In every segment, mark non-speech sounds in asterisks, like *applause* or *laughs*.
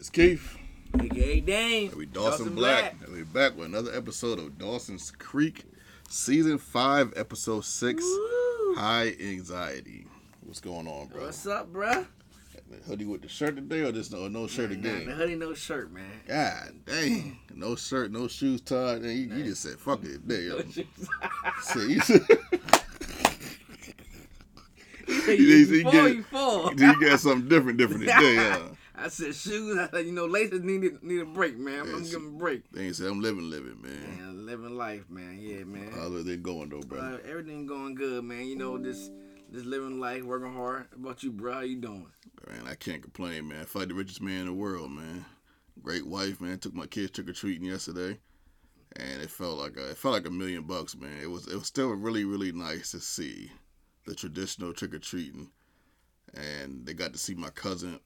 It's Keith. AKA Dane. And we Dawson, Black. And we back with another episode of Dawson's Creek, Season 5, Episode 6, Woo. High Anxiety. What's going on, bro? What's up, bro? Hoodie with the shirt today or just no, no shirt Nah, again? The hoodie, no shirt, man. God dang. No shirt, no shoes tied. Man, you, you just said, fuck it. There, yo. *laughs* See, *laughs* *laughs* you said, you, You- you, you get- you fall. you got something different, different today, huh? I said shoes. I said, you know, laces need need a break, man. I'm gonna Yes. give a break. They ain't said, I'm living, living, man. Man, living life, man. Yeah, man. How's everything going, though, bro? Uh, everything going good, man. You know, this this living life, working hard. How about you, bro? How you doing? Man, I can't complain, man. Feel the richest man in the world, man. Great wife, man. Took my kids trick or treating yesterday, and it felt like a, it felt like a million bucks, man. It was it was still really really nice to see the traditional trick or treating, and they got to see my cousin.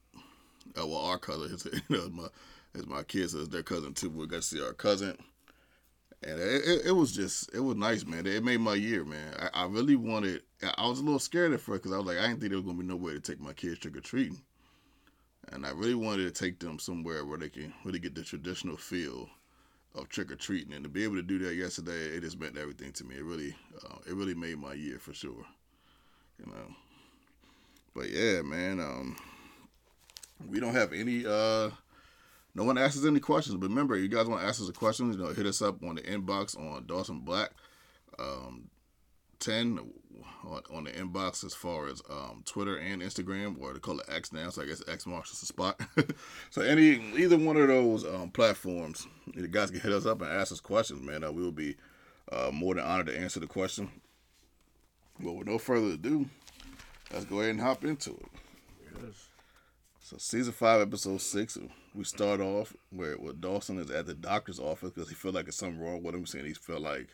Uh, well, our cousin, his, *laughs* you know, my as my kids, it's their cousin too. We got to see our cousin, and it, it, it was just it was nice, man. It made my year, man. I, I really wanted. I was a little scared at first because I was like, I didn't think there was gonna be no way to take my kids trick or treating, and I really wanted to take them somewhere where they can really get the traditional feel of trick or treating. And to be able to do that yesterday, it just meant everything to me. It really, uh, it really made my year for sure. You know. But yeah, man. Um, we don't have any. Uh, no one asks us any questions. But remember, you guys want to ask us a question? You know, hit us up on the inbox on Dawson Black. Um, 10 on, on the inbox as far as um, Twitter and Instagram, or they call it X now, so I guess X marks the spot. *laughs* so any either one of those um, platforms, you guys can hit us up and ask us questions, man. Uh, we will be uh, more than honored to answer the question. But with no further ado, let's go ahead and hop into it. So season five, episode six, we start off where, where Dawson is at the doctor's office because he feel like there's something wrong with him. Saying he feel like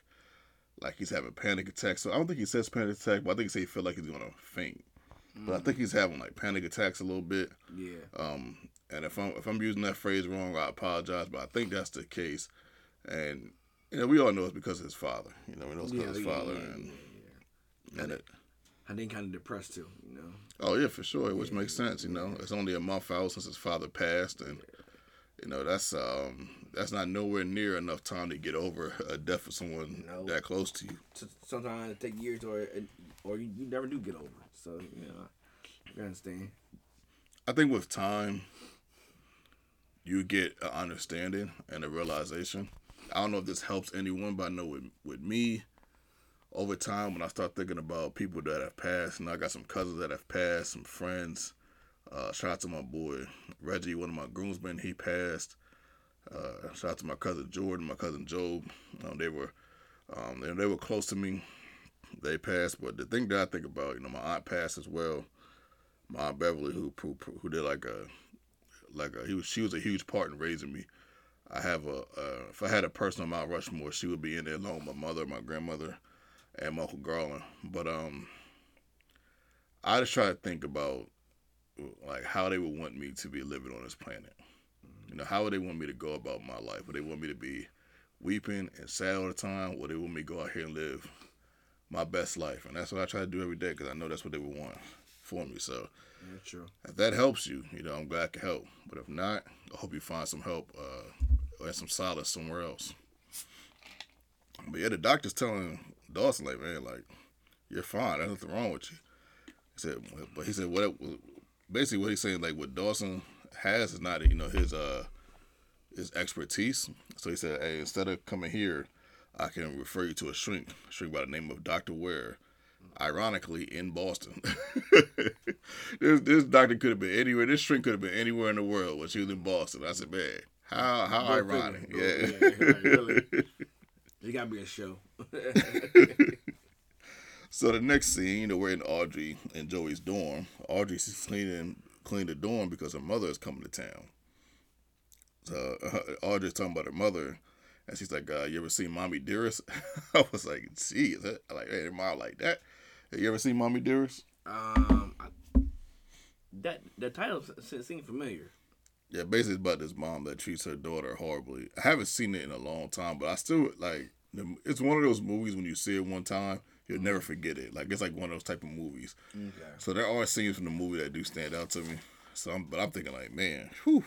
like he's having panic attacks. So I don't think he says panic attack, but I think he say he feel like he's gonna faint. But I think he's having like panic attacks a little bit. Yeah. Um, and if I'm if I'm using that phrase wrong, I apologize. But I think that's the case. And you know, we all know it's because of his father. You know, we know it's because of his yeah, father, yeah, and yeah. and it. I think kind of depressed too. You know. Oh yeah, for sure, which makes sense. You know, it's only a month out since his father passed, and you know that's um that's not nowhere near enough time to get over a death of someone No. that close to you. Sometimes it take years, or or you, you never do get over. it. So you know, you understand. I think with time, you get an understanding and a realization. I don't know if this helps anyone, but I know with with me, over time when I start thinking about people that have passed, and I got some cousins that have passed, some friends. Uh, shout out to my boy Reggie, one of my groomsmen. He passed. Uh, shout out to my cousin Jordan, my cousin Job. Um, they were, um, they, they were close to me. They passed, but the thing that I think about, you know, my aunt passed as well. My aunt Beverly, who who, who did like a, like a, he was she was a huge part in raising me. I have a, uh, if I had a person on Mount Rushmore, she would be in there along with my mother, my grandmother, and Uncle Garland. But um, I just try to think about like how they would want me to be living on this planet. You know, how would they want me to go about my life? Would they want me to be weeping and sad all the time? Would they want me to go out here and live my best life? And that's what I try to do every day because I know that's what they would want for me. So Yeah, true. if that helps you, you know, I'm glad I can help. But if not, I hope you find some help uh, and some solace somewhere else. But yeah, the doctor's telling Dawson, like, man, like, you're fine. There's nothing wrong with you. He said, but he said, what? Basically, what he's saying, like, what Dawson has is not, you know, his uh his expertise. So he said, hey, instead of coming here, I can refer you to a shrink, a shrink by the name of Doctor Ware. Ironically, in Boston. *laughs* this this doctor could have been anywhere. This shrink could have been anywhere in the world, but she was in Boston. I said, man, how how ironic. Yeah. Yeah, like, really. *laughs* It gotta be a show. *laughs* So the next scene, you know, we're in Audrey and Joey's dorm. Audrey's cleaning cleaning the dorm because her mother is coming to town. So uh, Audrey's talking about her mother, and she's like, uh, "You ever seen Mommy Dearest?" *laughs* I was like, "Gee, is that like hey, mom like that? Have you ever seen Mommy Dearest?" um, I, that the title seems familiar. Yeah, basically it's about this mom that treats her daughter horribly. I haven't seen it in a long time, but I still like. It's one of those movies when you see it one time, you'll never forget it. Like it's like one of those type of movies. Okay. So there are scenes from the movie that do stand out to me. So, I'm, but I'm thinking like, man, whew,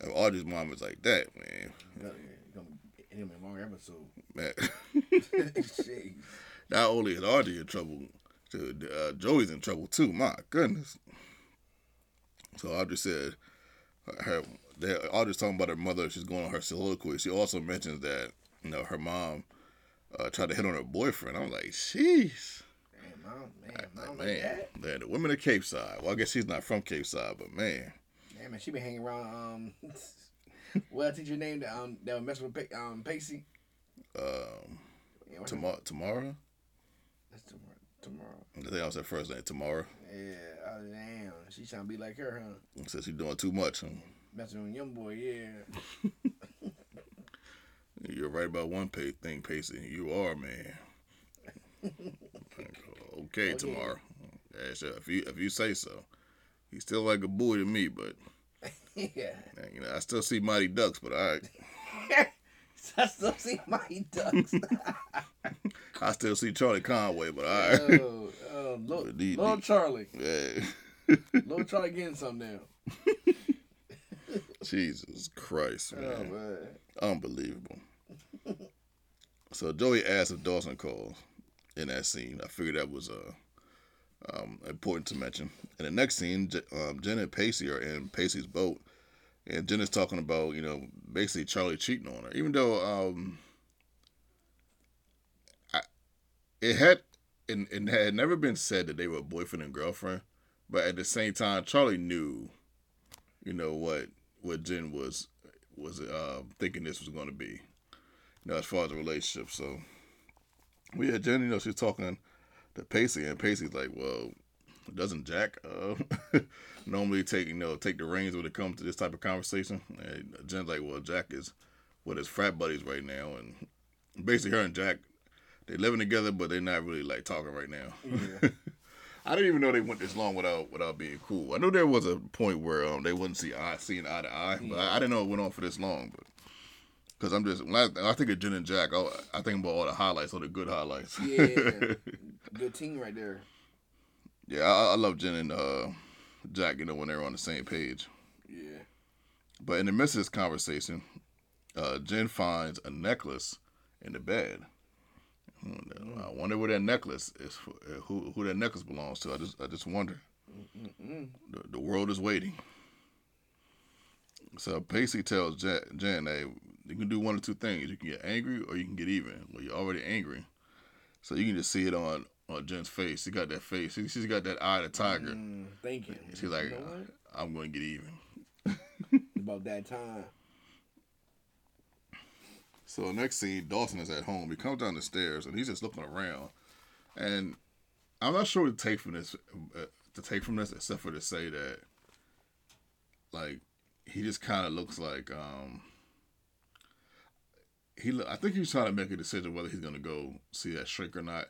If Audrey's mom is like that, man. Yeah, yeah, him a long episode. Man. *laughs* Not only is Audrey in trouble, uh, Joey's in trouble too. My goodness. So Audrey said, her Audrey's talking about her mother. She's going on her soliloquy. She also mentions that you know her mom uh, tried to hit on her boyfriend. I'm like, sheesh. Man, mom, man, mom like, man, man, the women of Capeside. Well, I guess she's not from Capeside, but man. Yeah, man, she been hanging around. Um, *laughs* what teacher name that um that was messing with um Pacey? Um, yeah, Tamara. Tamara. That's Tamara. Tamara. I think I was first name. Tamara. Yeah. Oh damn. She trying to be like her, huh? Says she's doing too much. Huh? Messing with young boy. Yeah. *laughs* You're right about one pay- thing, Pacey. You are, man. *laughs* okay, oh, Tamara. Yeah, sure. If you if you say so. He's still like a boy to me, but *laughs* yeah. You know, I still see Mighty Ducks, but all right. I still see Mighty Ducks. *laughs* I still see Charlie Conway, but all right. Oh, oh little, little Charlie. Yeah. little Charlie getting something now. *laughs* Jesus Christ, man. Oh, man. Unbelievable. so Joey asked if Dawson calls in that scene. I figured that was uh um, important to mention. In the next scene, um, Jen and Pacey are in Pacey's boat, and Jen is talking about you know basically Charlie cheating on her, even though um, I, it had it, it had never been said that they were boyfriend and girlfriend, but at the same time, Charlie knew, you know what what Jen was was uh, thinking this was going to be, you know, as far as the relationship. So, well, yeah, Jen, you know, she's talking to Pacey, and Pacey's like, well, doesn't Jack uh, *laughs* normally take you know take the reins when it comes to this type of conversation? And Jen's like, well, Jack is with his frat buddies right now, and basically her and Jack they living together, but they're not really like talking right now. Yeah. *laughs* I didn't even know they went this long without without being cool. I knew there was a point where um, they wouldn't see eye seeing eye to eye, but I, I, didn't know it went on for this long. But because I'm just when I, I, think of Jen and Jack, I, I think about all the highlights, all the good highlights. Yeah, *laughs* good team right there. Yeah, I, I love Jen and uh, Jack. You know when they're on the same page. Yeah. But in the midst of this conversation, uh, Jen finds a necklace in the bed. Mm. I wonder where that necklace is. Uh, who who that necklace belongs to? I just I just wonder. The, the world is waiting. So Pacey tells Jen, Jen, hey, you can do one or two things. You can get angry or you can get even. Well, you're already angry, so you can just see it on on Jen's face. She got that face. She, has got that eye of the tiger. Mm, thank you. She's like, you know I'm going to get even. About that time. So next scene, Dawson is at home. He comes down the stairs and he's just looking around, and I'm not sure what to take from this. Uh, to take from this, except for to say that, like, he just kind of looks like um, he I think he's trying to make a decision whether he's gonna go see that shrink or not.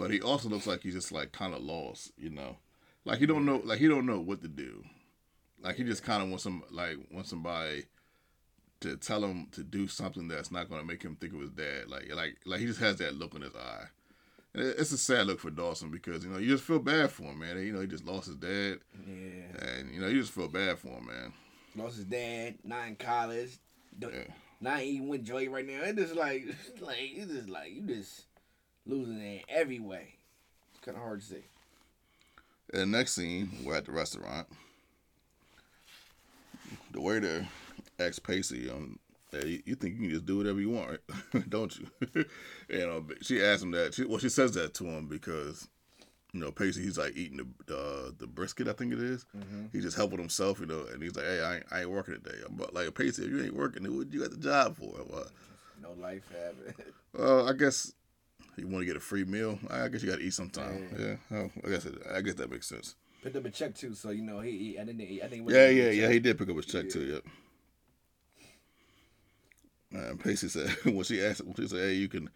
But he also looks like he's just like kind of lost, you know, like he don't know, like he don't know what to do. Like he just kind of wants some, like wants somebody to tell him to do something that's not gonna make him think of his dad. Like, like, like he just has that look in his eye. And it's a sad look for Dawson because you know you just feel bad for him, man. You know he just lost his dad. Yeah. And you know you just feel bad for him, man. Lost his dad, not in college. Yeah not even with Joey right now. It just like, *laughs* like it's just like you just losing in every way. It's kind of hard to see. And the next scene, we're at the restaurant. The waiter asks Pacey, um, hey, you think you can just do whatever you want, *laughs* don't you? *laughs* you know, she asked him that. She, well, she says that to him because you know, Pacey, he's like eating the uh, the brisket, I think it is. Mm-hmm. He's just helping himself, you know, and he's like, hey, I ain't, I ain't working today. I'm like, Pacey, if you ain't working, what you got the job for? What? No life habit. *laughs* Well, I guess you want to get a free meal. I guess you got to eat sometime. Yeah, yeah. Oh, I guess it, I guess that makes sense. Picked up a check too, so you know he. he I didn't. I think. Yeah, yeah, yeah. He did pick up his check yeah. too. Yep. And Pacey said *laughs* when she asked, when she said, "Hey, you can,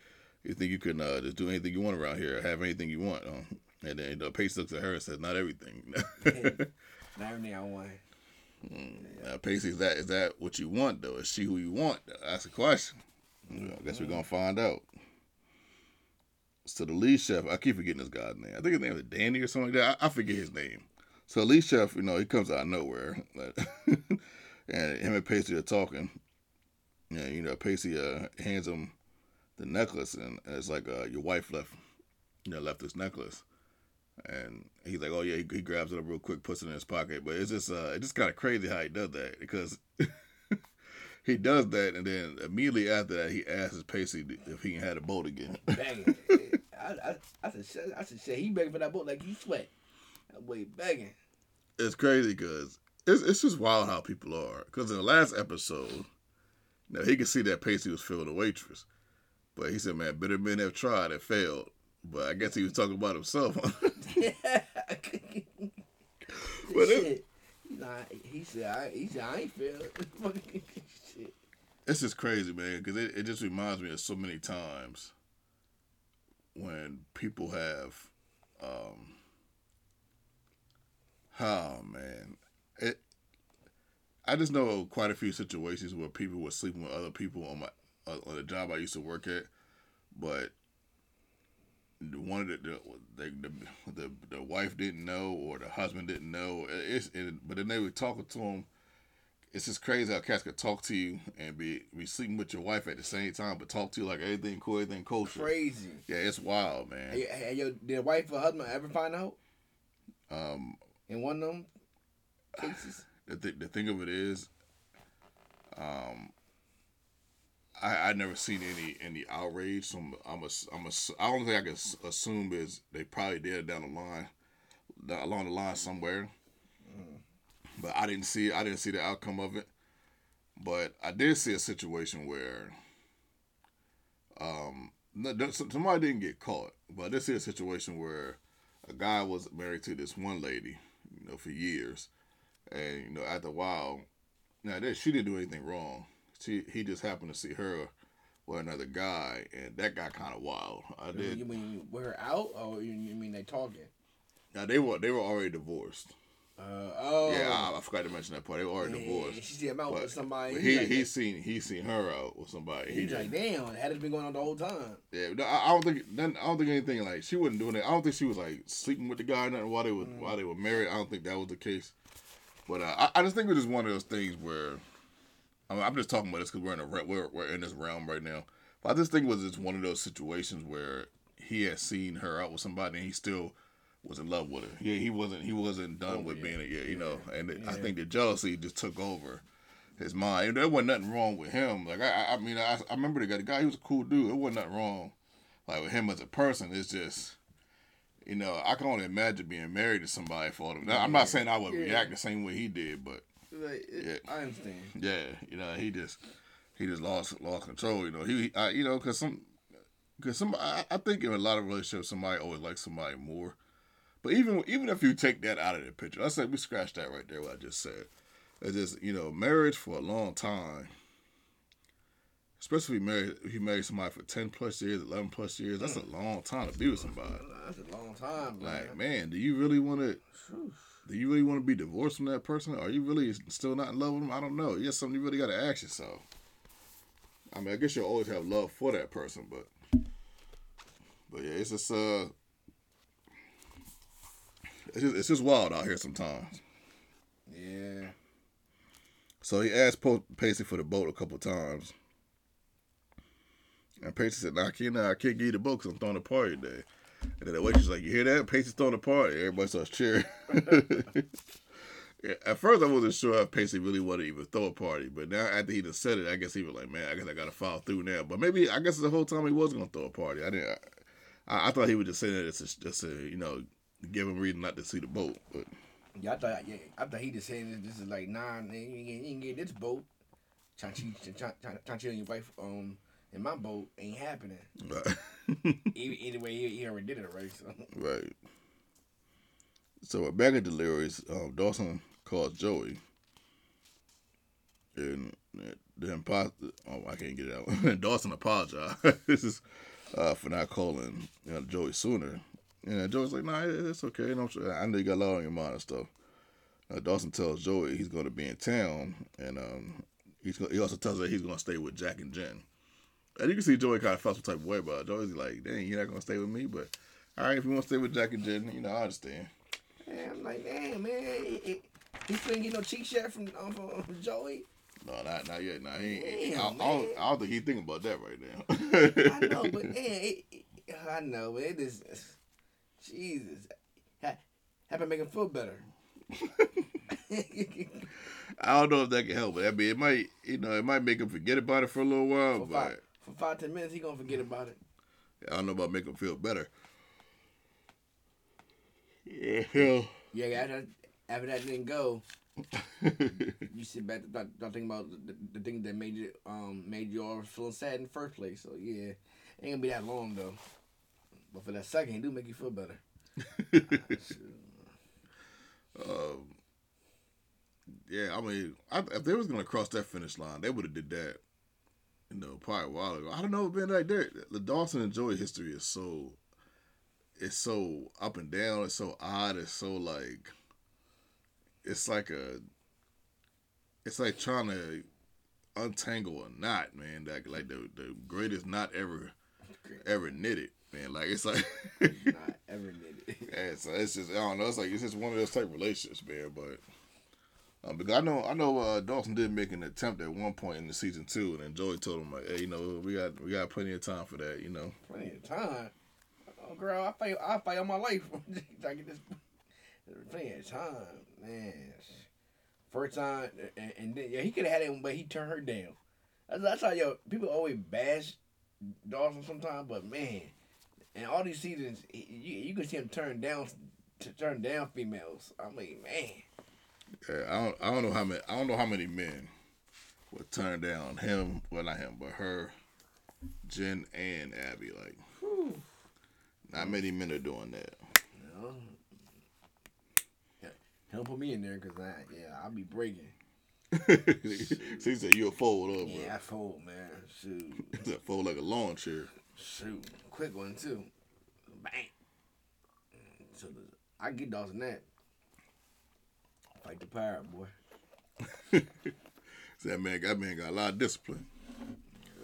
you think you can uh, just do anything you want around here, have anything you want?" Um, and then the Pace looks at her and says, "Not everything." *laughs* Not everything I want. Mm. Now, Pacey, is that is that what you want though? Is she who you want? That's the question. Mm-hmm. I guess we're gonna find out. So the lead chef, I keep forgetting this guy's name. I think his name is Danny or something like that. I, I forget his name. So the lead chef, you know, he comes out of nowhere. *laughs* and him and Pacey are talking. And you know, Pacey uh, hands him the necklace, and it's like uh, your wife left, you know, left this necklace, and he's like, oh yeah, he, he grabs it up real quick, puts it in his pocket. But it's just uh, it's just kind of crazy how he does that because. *laughs* he does that, and then immediately after that, he asks Pacey if he can have a boat again. Begging. I, I, I said, I said, shit, he begging for that boat like you sweat. That boy begging. It's crazy because it's it's just wild how people are. Because in the last episode, now he could see that Pacey was feeling a waitress, but he said, "Man, better men have tried and failed." But I guess he was talking about himself. *laughs* but it, nah, he said, I, he said, I ain't failed. *laughs* Shit. It's just crazy, man, because it, it just reminds me of so many times when people have, um, oh man. I just know quite a few situations where people were sleeping with other people on my uh, on the job I used to work at, but one of the the, the the, the wife didn't know or the husband didn't know. It's it, but then they were talking to him. It's just crazy how cats could talk to you and be be sleeping with your wife at the same time, but talk to you like everything cool, everything. Crazy. Yeah, it's wild, man. Hey, hey, yo, did wife or husband ever find out? Um, in one of them cases. The th- the thing of it is, um, I I never seen any any outrage. So I'm I'm a, I'm a I don't think I can assume is they probably did down the line, along the line somewhere. Mm. But I didn't see I didn't see the outcome of it. But I did see a situation where, um, somebody didn't get caught, but I did see a situation where a guy was married to this one lady, you know, for years, and you know, after a while, now she didn't do anything wrong she he just happened to see her with another guy, and that got kind of wild. I did. You mean her out, or you mean they talking? Now they were they were already divorced. Uh, oh yeah, I, I, forgot to mention that part. They were already yeah, divorced. She see him out but, with somebody. he like, he seen he seen her out with somebody. He's he like, damn, had it been going on the whole time. Yeah, no, I, I, don't think I don't think anything like she wasn't doing it. I don't think she was like sleeping with the guy or nothing while they were mm. while they were married. I don't think that was the case. But uh, I, I just think it was just one of those things where I mean, I'm just talking about this because we're in a we're we're in this realm right now. But I just think it was just one of those situations where he had seen her out with somebody and he still was in love with her. Yeah, he wasn't he wasn't done oh, with yeah. being a yeah, you know. And yeah. I think the jealousy just took over his mind. And there wasn't nothing wrong with him. Like I, I mean, I, I remember the guy. The guy, he was a cool dude. It wasn't nothing wrong. Like with him as a person, it's just, you know, I can only imagine being married to somebody for them. Now, I'm not saying I would yeah. react the same way he did, but like, it, yeah. I understand. Yeah, you know, he just he just lost lost control. You know, he, I, you know, cause some, cause some, I, I think in a lot of relationships, somebody always likes somebody more. But even even if you take that out of the picture, I said we scratch that right there. What I just said, it's just you know, marriage for a long time. Especially if marry if you marry somebody for ten plus years, eleven plus years, that's a mm. long time to be with somebody. That's a long time. Man. Like, man, do you really want to? do you really want to be divorced from that person? Are you really still not in love with them? I don't know. Yes, something you really got to ask yourself. I mean, I guess you'll always have love for that person, but but yeah, it's just uh, it's just, it's just wild out here sometimes. Yeah. So he asked Pacey for the boat a couple times, and Pacey said, "Nah, I can't. nah, I can't give you the boat because I'm throwing a party today." And then the waitress like, "You hear that? Pacey's throwing a party." Everybody starts cheering. *laughs* yeah, at first, I wasn't sure if Pacey really wanted to even throw a party, but now after he just said it, I guess he was like, "Man, I guess I got to follow through now." But maybe I guess the whole time he was gonna throw a party. I didn't. I, I thought he would just say that just, just to you know give him reason not to see the boat. But yeah, I thought yeah, I thought he just saying this, is like, nah, you ain't, get this boat. Trying to trying to your wife um in my boat ain't happening. Right. *laughs* Anyway, he, he already did it already. So. Right. So back at deliveries, um, Dawson calls Joey, and the imposter. Oh, I can't get it out. *laughs* Dawson apologized. this is uh, for not calling you know, Joey sooner. And Joey's like, "Nah, it's okay. No, I know you got a lot on your mind and stuff." Uh, Dawson tells Joey he's going to be in town, and um, he's he also tells her he's going to stay with Jack and Jen. And you can see Joey kind of felt some type of way about it. Joey's like, dang, you're not gonna stay with me, but all right, if you want to stay with Jack and Jen, you know, I understand. Yeah, I'm like, damn, man, He still ain't get no cheek shot from, um, from Joey. No, not not yet. Nah, he ain't. Damn, I, I, don't. I don't think he's thinking about that right now. I know, but *laughs* man, it, it, I know, but it is. Jesus, have to make him feel better. *laughs* I don't know if that can help, but I mean, it might, you know, it might make him forget about it for a little while. but for five ten minutes, he gonna forget about it. I don't know about make him feel better. Yeah, hell. *laughs* Yeah, after, after that didn't go, *laughs* you sit back to start, start thinking about the, the, the things that made you um made you all feeling sad in the first place. So yeah, it ain't gonna be that long though. But for that second, it do make you feel better. *laughs* um, yeah, I mean, I, if they was gonna cross that finish line, they would have did that. You know, probably a while ago. I don't know, man. Like that, the Dawson and Joey history is so, it's so up and down. It's so odd. It's so like, it's like a, it's like trying to untangle a knot, man. Like like the the greatest knot ever, *laughs* ever knitted, man. Like it's like. Not ever knitted. *laughs* so it's just I don't know. It's like it's just one of those type relationships, man. But um, because I know I know uh, Dawson did make an attempt at one point in the season two, and then Joey told him like, hey, you know, we got we got plenty of time for that, you know. Plenty of time. Oh, girl, I fight. I fight all my life. *laughs* I get this. Plenty of time, man. First time, and, and then yeah, he could have had it, but he turned her down. That's, that's how yo people always bash Dawson sometimes, but man, in all these seasons, you you can see him turn down, to turn down females. I mean, man, Yeah, I don't I don't know how many I don't know how many men would turn down him, well not him, but her, Jen and Abby. Like, whew, not many men are doing that. Yeah, Don't put me in there because I yeah I'll be breaking. *laughs* so he said you'll fold up. Yeah, I fold, man. Shoot. *laughs* He said fold like a lawn chair. Shoot, quick one too. Bang. So the, I get Dawson that. Fight the pirate, boy. So *laughs* that man, that man got a lot of discipline.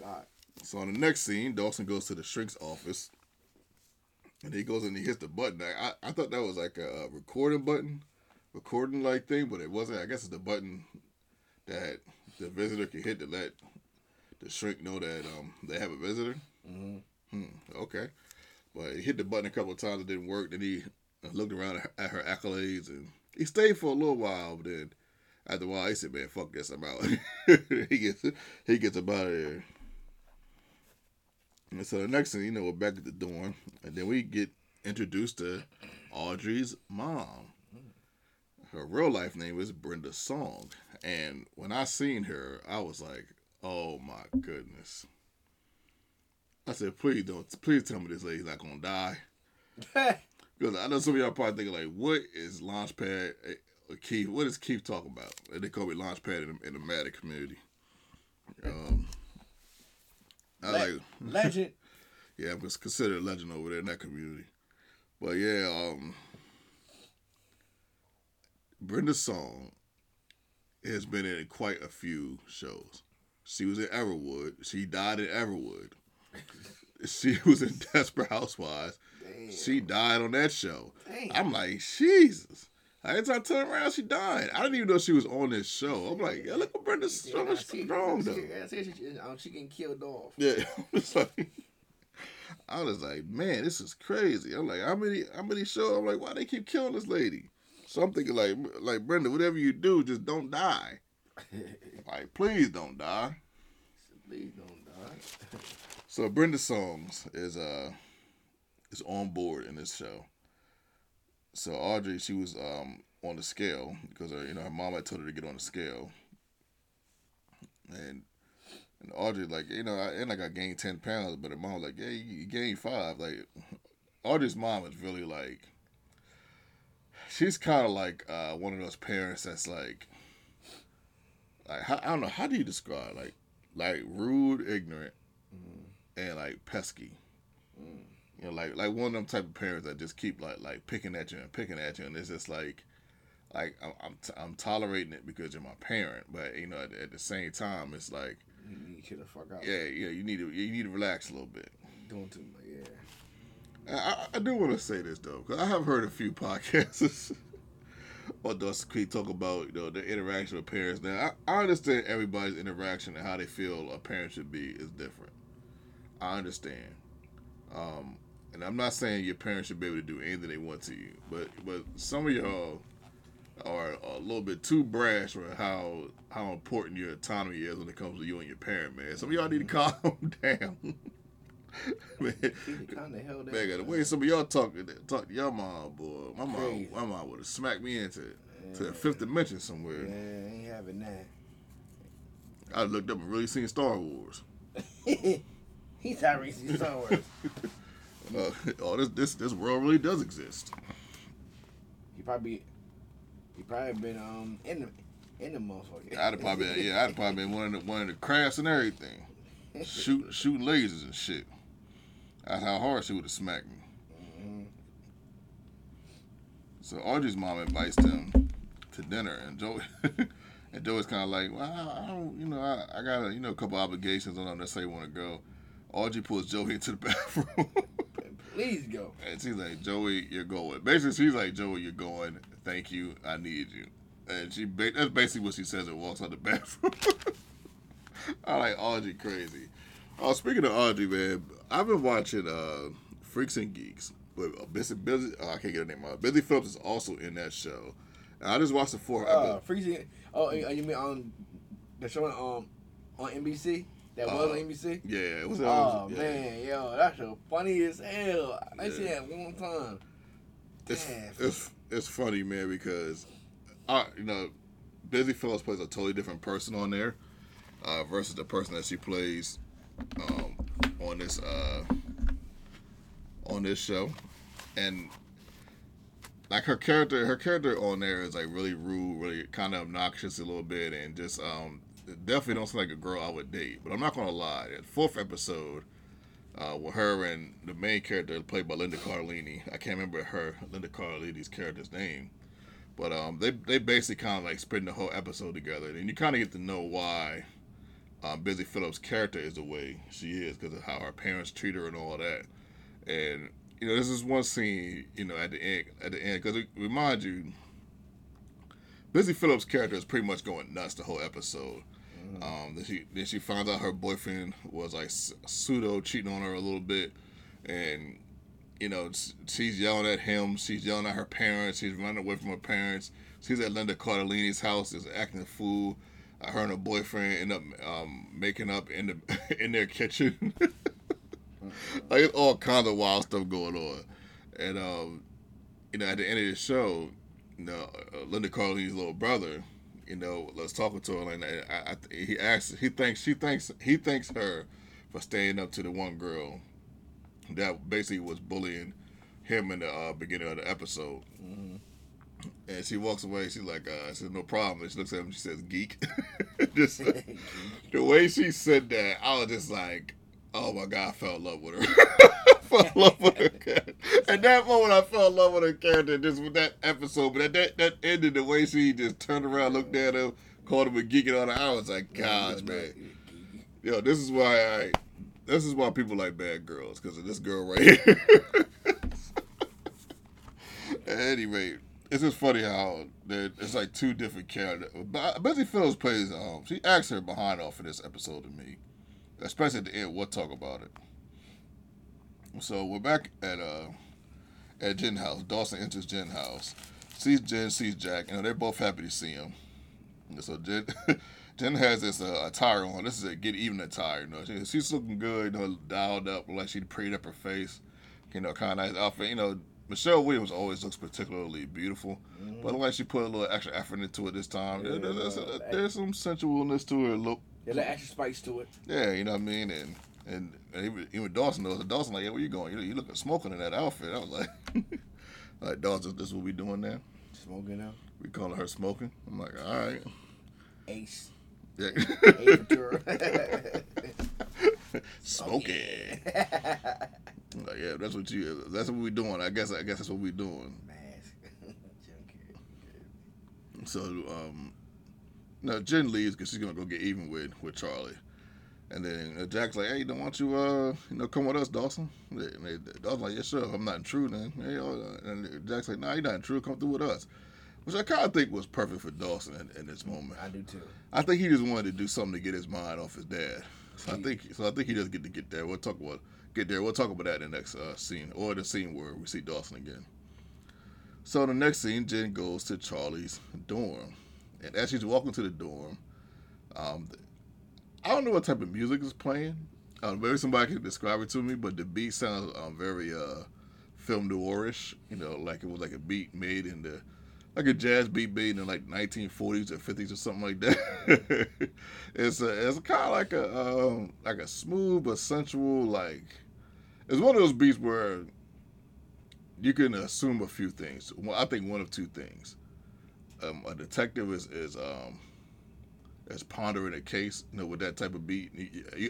A lot. So on the next scene, Dawson goes to the shrink's office, and he goes and he hits the button. I I, I thought that was like a, recording button, recording like thing, but it wasn't. I guess it's the button that the visitor can hit to let the shrink know that um they have a visitor. Mm-hmm. Hmm, okay, but he hit the button a couple of times. It didn't work. Then he looked around at her accolades, and he stayed for a little while. But then after a while, he said, "Man, fuck this, I'm out." *laughs* he gets he gets up out of there. And so the next thing you know, we're back at the dorm, and then we get introduced to Audrey's mom. Her real life name is Brenda Strong, and when I seen her, I was like, "Oh my goodness." I said, "Please don't, please tell me this lady's not gonna die." *laughs* Because I know some of y'all probably thinking like, "What is Launchpad uh, Keith? What is Keith talking about?" They call me Launchpad in the, in the Matic community. Um, I Le- like, legend. *laughs* yeah, I'm considered a legend over there in that community. But yeah, um, Brenda Strong has been in quite a few shows. She was in Everwood. She died in Everwood. *laughs* She was in Desperate Housewives. Damn. She died on that show. Damn. I'm like, Jesus. Every time I turn around, she died. I didn't even know she was on this show. I'm like, yeah, look at Brenda Yeah, Strong, I see- strong I though. I see she, um, she getting killed off. Yeah, *laughs* it's like I was like, man, this is crazy. I'm like, how many, how many shows? I'm like, why they keep killing this lady? So I'm thinking like, like Brenda, whatever you do, just don't die. *laughs* Like, please don't die. Please don't die. *laughs* So Brenda Strongs is uh is on board in this show. So Audrey, she was um on the scale because her, you know her mom had told her to get on the scale, and and Audrey like you know I, and like I gained ten pounds, but her mom was like yeah you, gained five. Like Audrey's mom is really like she's kind of like uh one of those parents that's like like I don't know how do you describe like like rude, ignorant and like pesky. You know, like like one of them type of parents that just keep like like picking at you and picking at you, and it's just like, like I'm I'm, t- I'm tolerating it because you're my parent, but you know at, at the same time it's like, You need to the fuck out. yeah, yeah, you need to you need to relax a little bit. Doing too much. Yeah. I, I- do want to say this though, because I have heard a few *laughs* podcasts or Dawson Creek talk about, you know, the interaction with parents. Now, I, I understand everybody's interaction and how they feel a parent should be is different. I understand. Um, and I'm not saying your parents should be able to do anything they want to you, but but some of y'all are a little bit too brash for how how important your autonomy is when it comes to you and your parent, man. Some of y'all need to *laughs* calm down. *laughs* man, man, the way some of y'all talk talk to your mom, boy, my mom, my mom would have smacked me into yeah. to the fifth dimension somewhere. Yeah, ain't having that. I looked up and really seen Star Wars. *laughs* He's really seen Star Wars. Uh, *laughs* oh, this this this world really does exist. He probably he probably been um in the in the motherfucker. I'd have probably been, yeah, I'd have probably been one of the one of the crafts and everything, shoot *laughs* shooting lasers and shit. That's how hard she would have smacked me. Mm-hmm. So Audrey's mom invites them to dinner, and Joey *laughs* and Joey's kind of like, well, I don't, you know, I, I got a you know a couple obligations. I don't necessarily want to go. Audrey pulls Joey into the bathroom. Please go. And she's like, Joey, you're going. Basically, she's like, Joey, you're going. Thank you. I need you. And she that's basically what she says and walks out the bathroom. *laughs* I like Audrey crazy. Oh, speaking of Audrey, man, I've been watching uh, Freaks and Geeks. But uh, Busy, Busy, oh, I can't get her name out. Busy Phillips is also in that show. And I just watched the four. Uh, Freaks and, oh, you mean on the show um on NBC? That uh, was on NBC. Yeah, it was. Oh yeah. man, yo, that's so funny as hell. I yeah. see that one time. It's, it's it's funny, man, because I you know, Busy Phillips plays a totally different person on there, uh, versus the person that she plays um, on this uh, on this show, and like her character, her character on there is like really rude, really kind of obnoxious a little bit, and just um, definitely don't seem like a girl I would date. But I'm not gonna lie. The fourth episode, uh, with her and the main character played by Linda Cardellini, I can't remember her Linda Cardellini's character's name, but um, they they basically kind of like spend the whole episode together, and you kind of get to know why um, Busy Phillips' character is the way she is because of how her parents treat her and all that. And you know, this is one scene, you know, at the end, at the end, because remind you, Busy Phillips' character is pretty much going nuts the whole episode. Mm-hmm. Um, then she then she finds out her boyfriend was like pseudo cheating on her a little bit, and you know she's yelling at him. She's yelling at her parents. She's running away from her parents. She's at Linda Cardellini's house, is acting a fool. Uh, her and her boyfriend end up um, making up in the *laughs* in their kitchen. *laughs* like it's all kinds of wild stuff going on, and um, you know at the end of the show, you know uh, Linda Cardellini's little brother you know, let's talking to her, and I, I, he asks, he thinks, she thinks, he thanks her for staying up to the one girl that basically was bullying him in the uh, beginning of the episode. Mm-hmm. And she walks away. She's like, uh, "I says no problem." And she looks at him. She says, "Geek." *laughs* just *laughs* the way she said that, I was just like, "Oh my god!" I fell in love with her. *laughs* fell in love with her character. At that moment, I fell in love with her character just with that episode. But at that that ended the way she just turned around, looked at him, called him a geek and all that. I was like, gosh, man. Yo, this is why I. This is why people like bad girls because of this girl right here. *laughs* At any rate, it's just funny how it's like two different characters. But Busy Phillips plays. Um, she acts her behind off of this episode to me, especially at the end. We'll talk about it. So we're back at uh at Jen house. Dawson enters Jen house, sees Jen, sees Jack, and they're both happy to see him. And so Jen, Jen *laughs* has this uh, attire on. This is a get even attire. You know, she, she's looking good. You know, dialed up, like she prayed up her face. You know, kind of nice outfit. You know, Michelle Williams always looks particularly beautiful, mm-hmm. but like she put a little extra effort into it this time. Yeah, there's, there's, there's, some sensualness to her look. There's an extra spice to it. Yeah, you know what I mean, and and, and even, even Dawson knows. Dawson like, yeah, where you going? You, you looking smoking in that outfit. I was like, *laughs* like Dawson, this is what we doing now? Smoking now. We calling her smoking. I'm like, all right. Ace. Yeah. *laughs* *laughs* smoking. like, yeah, that's what you. That's what we doing. I guess. I guess that's what we doing. so, um, now Jen leaves because she's gonna go get even with with Charlie. And then uh, Jack's like, "Hey, don't want you, uh, you know, come with us, Dawson?" And they, Dawson's like, "Yeah, sure. I'm not in true then." Hey, uh, and Jack's like, "Nah, you're not in true. Come through with us." which I kind of think was perfect for Dawson in, in this moment. I do too. I think he just wanted to do something to get his mind off his dad. So I think so. I think he does get to get there. We'll talk about get there. We'll talk about that in the next uh, scene or the scene where we see Dawson again. So the next scene, Jen goes to Charlie's dorm, and as she's walking to the dorm, um, I don't know what type of music is playing. Uh, maybe somebody can describe it to me, but the beat sounds um, very uh, film noirish. You know, like it was like a beat made in the like a jazz beat made in like 1940s or 50s or something like that. *laughs* it's a, it's kind of like a um, like a smooth but sensual like. It's one of those beats where you can assume a few things. Well, I think one of two things. Um, a detective is is um, is pondering a case, you know, with that type of beat.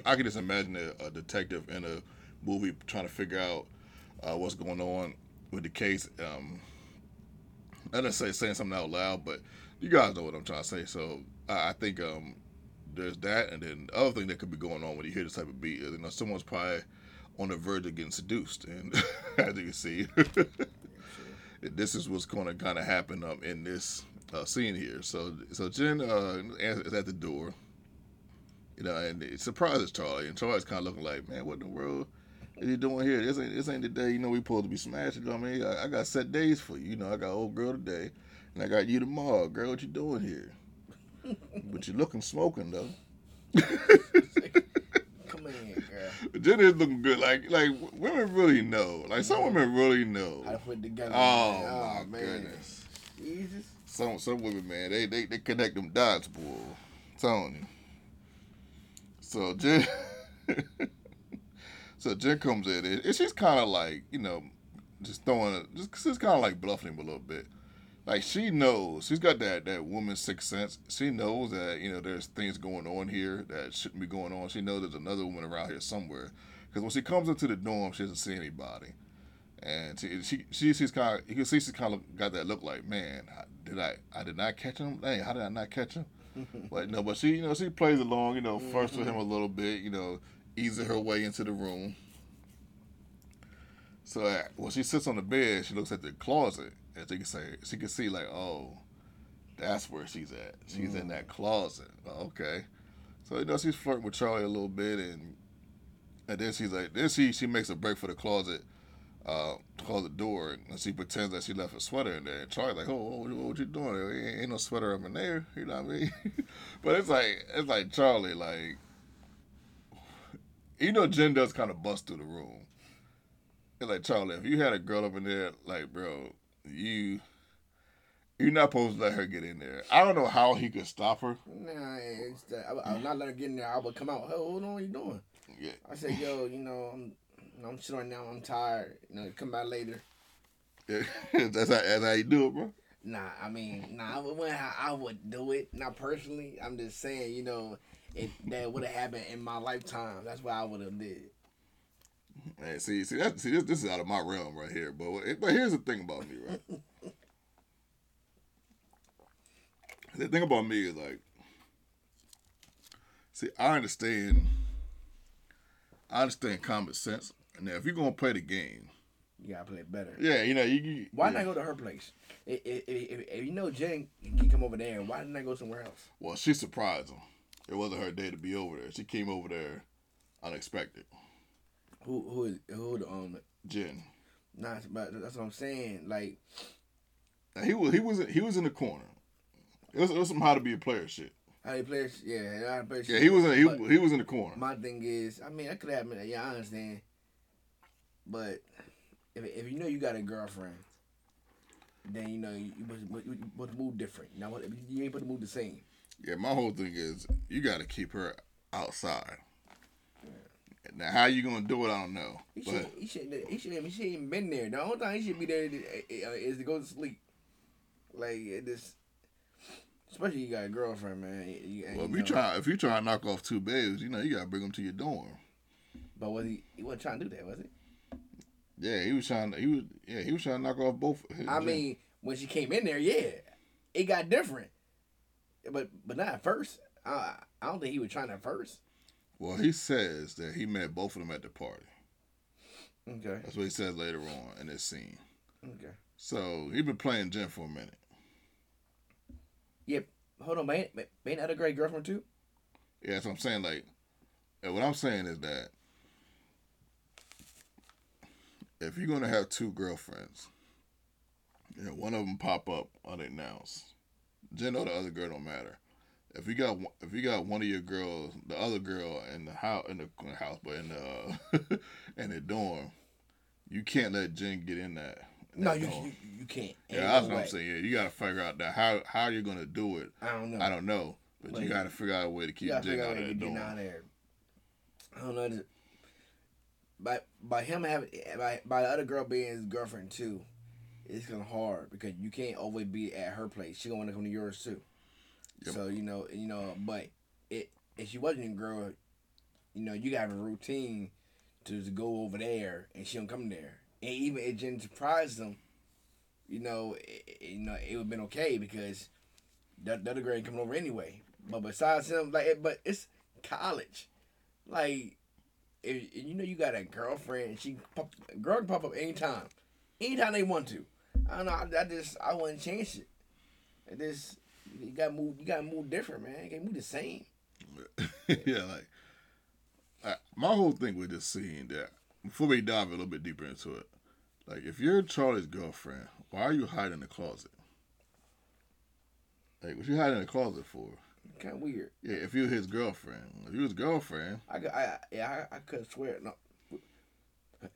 I can just imagine a, a detective in a movie trying to figure out uh, what's going on with the case. Um, I don't say saying something out loud, but you guys know what I'm trying to say. So I, I think um, there's that, and then the other thing that could be going on when you hear this type of beat is you know someone's probably on the verge of getting seduced, and *laughs* as you can see, *laughs* this is what's going to kind of happen um, in this uh, scene here. So so Jen uh, is at the door, you know, and it surprises Charlie, and Charlie's kind of looking like, man, what in the world? What you doing here? This ain't this ain't the day. You know we supposed to be smashing. You know what I mean, I, I, got set days for you. You know, I got old girl today, and I got you tomorrow. Girl, what you doing here? *laughs* but you're looking smoking though. *laughs* Come in, girl. Jen is looking good. Like like women really know. Like some women really know. I put together. Oh, oh my man. goodness. Jesus. Some some women, man, they they, they connect them dots, boy. Tony. So Jen. *laughs* So Jen comes in and she's kind of like, you know, just throwing just, just kind of like bluffing him a little bit. Like she knows, she's got that that woman's sixth sense. She knows that you know there's things going on here that shouldn't be going on. She knows there's another woman around here somewhere. Because when she comes into the dorm, she doesn't see anybody, and she she, she she's kind of you can see she's kind of got that look like, man, did I I did not catch him? Dang, how did I not catch him? *laughs* but no, but she you know she plays along, you know, first with him a little bit, you know, easing her way into the room. So uh, when she sits on the bed, she looks at the closet, and she can say she can see like, oh, that's where she's at. She's mm. in that closet. Oh, okay. So you know she's flirting with Charlie a little bit, and and then she's like, then she she makes a break for the closet, uh, the door, and she pretends that she left a sweater in there. And Charlie's like, oh, what, what you doing? Ain't, ain't no sweater up in there. You know what I mean? *laughs* but it's like it's like Charlie like you know Jen does kind of bust through the room. It's like Charlie, if you had a girl up in there, like bro, you you're not supposed to let her get in there. I don't know how he could stop her. Nah, it's that, I, will not let her get in there. I would come out. Hey, hold on, what you doing? Yeah. I said, yo, you know, I'm I'm sitting now. I'm tired. You know, come back later. *laughs* That's how that's how you do it, bro. Nah, I mean, nah, I would how I would do it. Not personally. I'm just saying, you know, if that would have happened in my lifetime, that's what I would have did. Hey, see, see, that, see, this, this is out of my realm right here. But but here's the thing about me, right? *laughs* the thing about me is like, see, I understand. I understand common sense. Now, if you're gonna play the game, you gotta play it better. Yeah, you know, you. you why yeah. not go to her place? If, if, if, if, you know Jen can come over there, why didn't I go somewhere else? Well, she surprised him. It wasn't her day to be over there. She came over there unexpected. Who who is who the um Jen? Nah, but that's what I'm saying. Like now he was he was he was in the corner. It was, it was some how to be a player shit. How to play? Yeah, how to play. Yeah, he was in, he, he was in the corner. My thing is, I mean, I could have been. Yeah, I understand. But if if you know you got a girlfriend, then you know you supposed to move different. Now, you ain't supposed to move the same. Yeah, my whole thing is you got to keep her outside. Now, how you gonna do it? I don't know. He should. He should. He should. He should even been there. The only time he should be there uh, to go to sleep. Like this. Especially you got a girlfriend, man. You, well, if you, try, if you try to knock off two babes, you know you gotta bring them to your dorm. But was he? He wasn't trying to do that, was he? Yeah, he was trying to. He was. Yeah, he was trying to knock off both. I mean, when she came in there, yeah, it got different. But but not at first. I I don't think he was trying to first. Well, he says that he met both of them at the party. Okay. That's what he says later on in this scene. Okay. So he been playing Jen for a minute. Yep. Hold on, man. Ain't that a great girlfriend too? Yeah, that's what I'm saying. Like, and what I'm saying is that if you're gonna have two girlfriends, you know, one of them pop up unannounced, Jen or the other girl don't matter. If you got if you got one of your girls, the other girl in the house in the house, but in the *laughs* in the dorm, you can't let Jen get in that. no, you, you, you can't. yeah, that's no what way. I'm saying. Yeah, you got to figure out that how how you're gonna do it. I don't know. I don't know, but you got to figure out a way to keep Jen out of that dorm. Out there. I don't know. By by him having by by the other girl being his girlfriend too, it's gonna hard because you can't always be at her place. She gonna want to come to yours too. Yep. So you know, you know, but it if she wasn't a girl, you know, you got a routine to just go over there and she don't come there. And even if Jen surprised them, you know, it, you know, it would have been okay because the, the other girl ain't coming over anyway. But besides him, like, but it's college, like, if, you know, you got a girlfriend, and she pop, girl can pop up anytime, anytime they want to. I don't know. I, I just I wouldn't change it. It just you gotta move. You gotta move different, man. You can't move the same. *laughs* yeah, like I, my whole thing with this scene that before we dive a little bit deeper into it, like if you're Charlie's girlfriend, why are you hiding in the closet? Like what you hiding in the closet for? Kind of weird. Yeah, if you're his girlfriend, if you his girlfriend, I, I yeah I, I could swear no,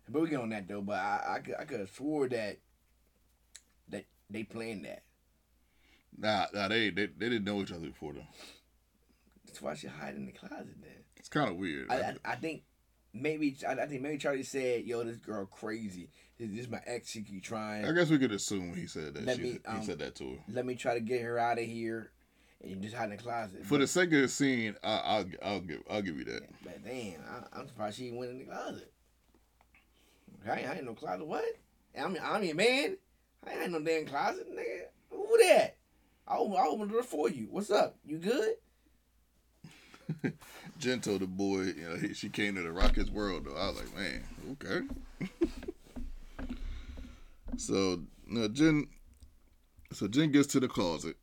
but we get on that though. But I I could I could have swore that that they planned that. Nah, nah, they they, they didn't know each other before though. That's why she hide in the closet then. It's kind of weird. I, I, I, think maybe I, I, think maybe Charlie said, "Yo, this girl crazy. This, this is my ex. She keep trying." I guess we could assume he said that. Let me, um, he said that to her. Let me try to get her out of here, and you just hide in the closet. For but, the sake of the scene, I, will I'll give I'll give you that. But damn, I, am surprised she went in the closet. I ain't, I ain't no closet. What? I'm I'm your man. I ain't no damn closet, nigga. Who that? I open, I open the door for you. What's up? You good? *laughs* Jen told the boy, you know, he, she came to the Rockets world though. I was like, man, okay. *laughs* so no, Jen. So Jen gets to the closet,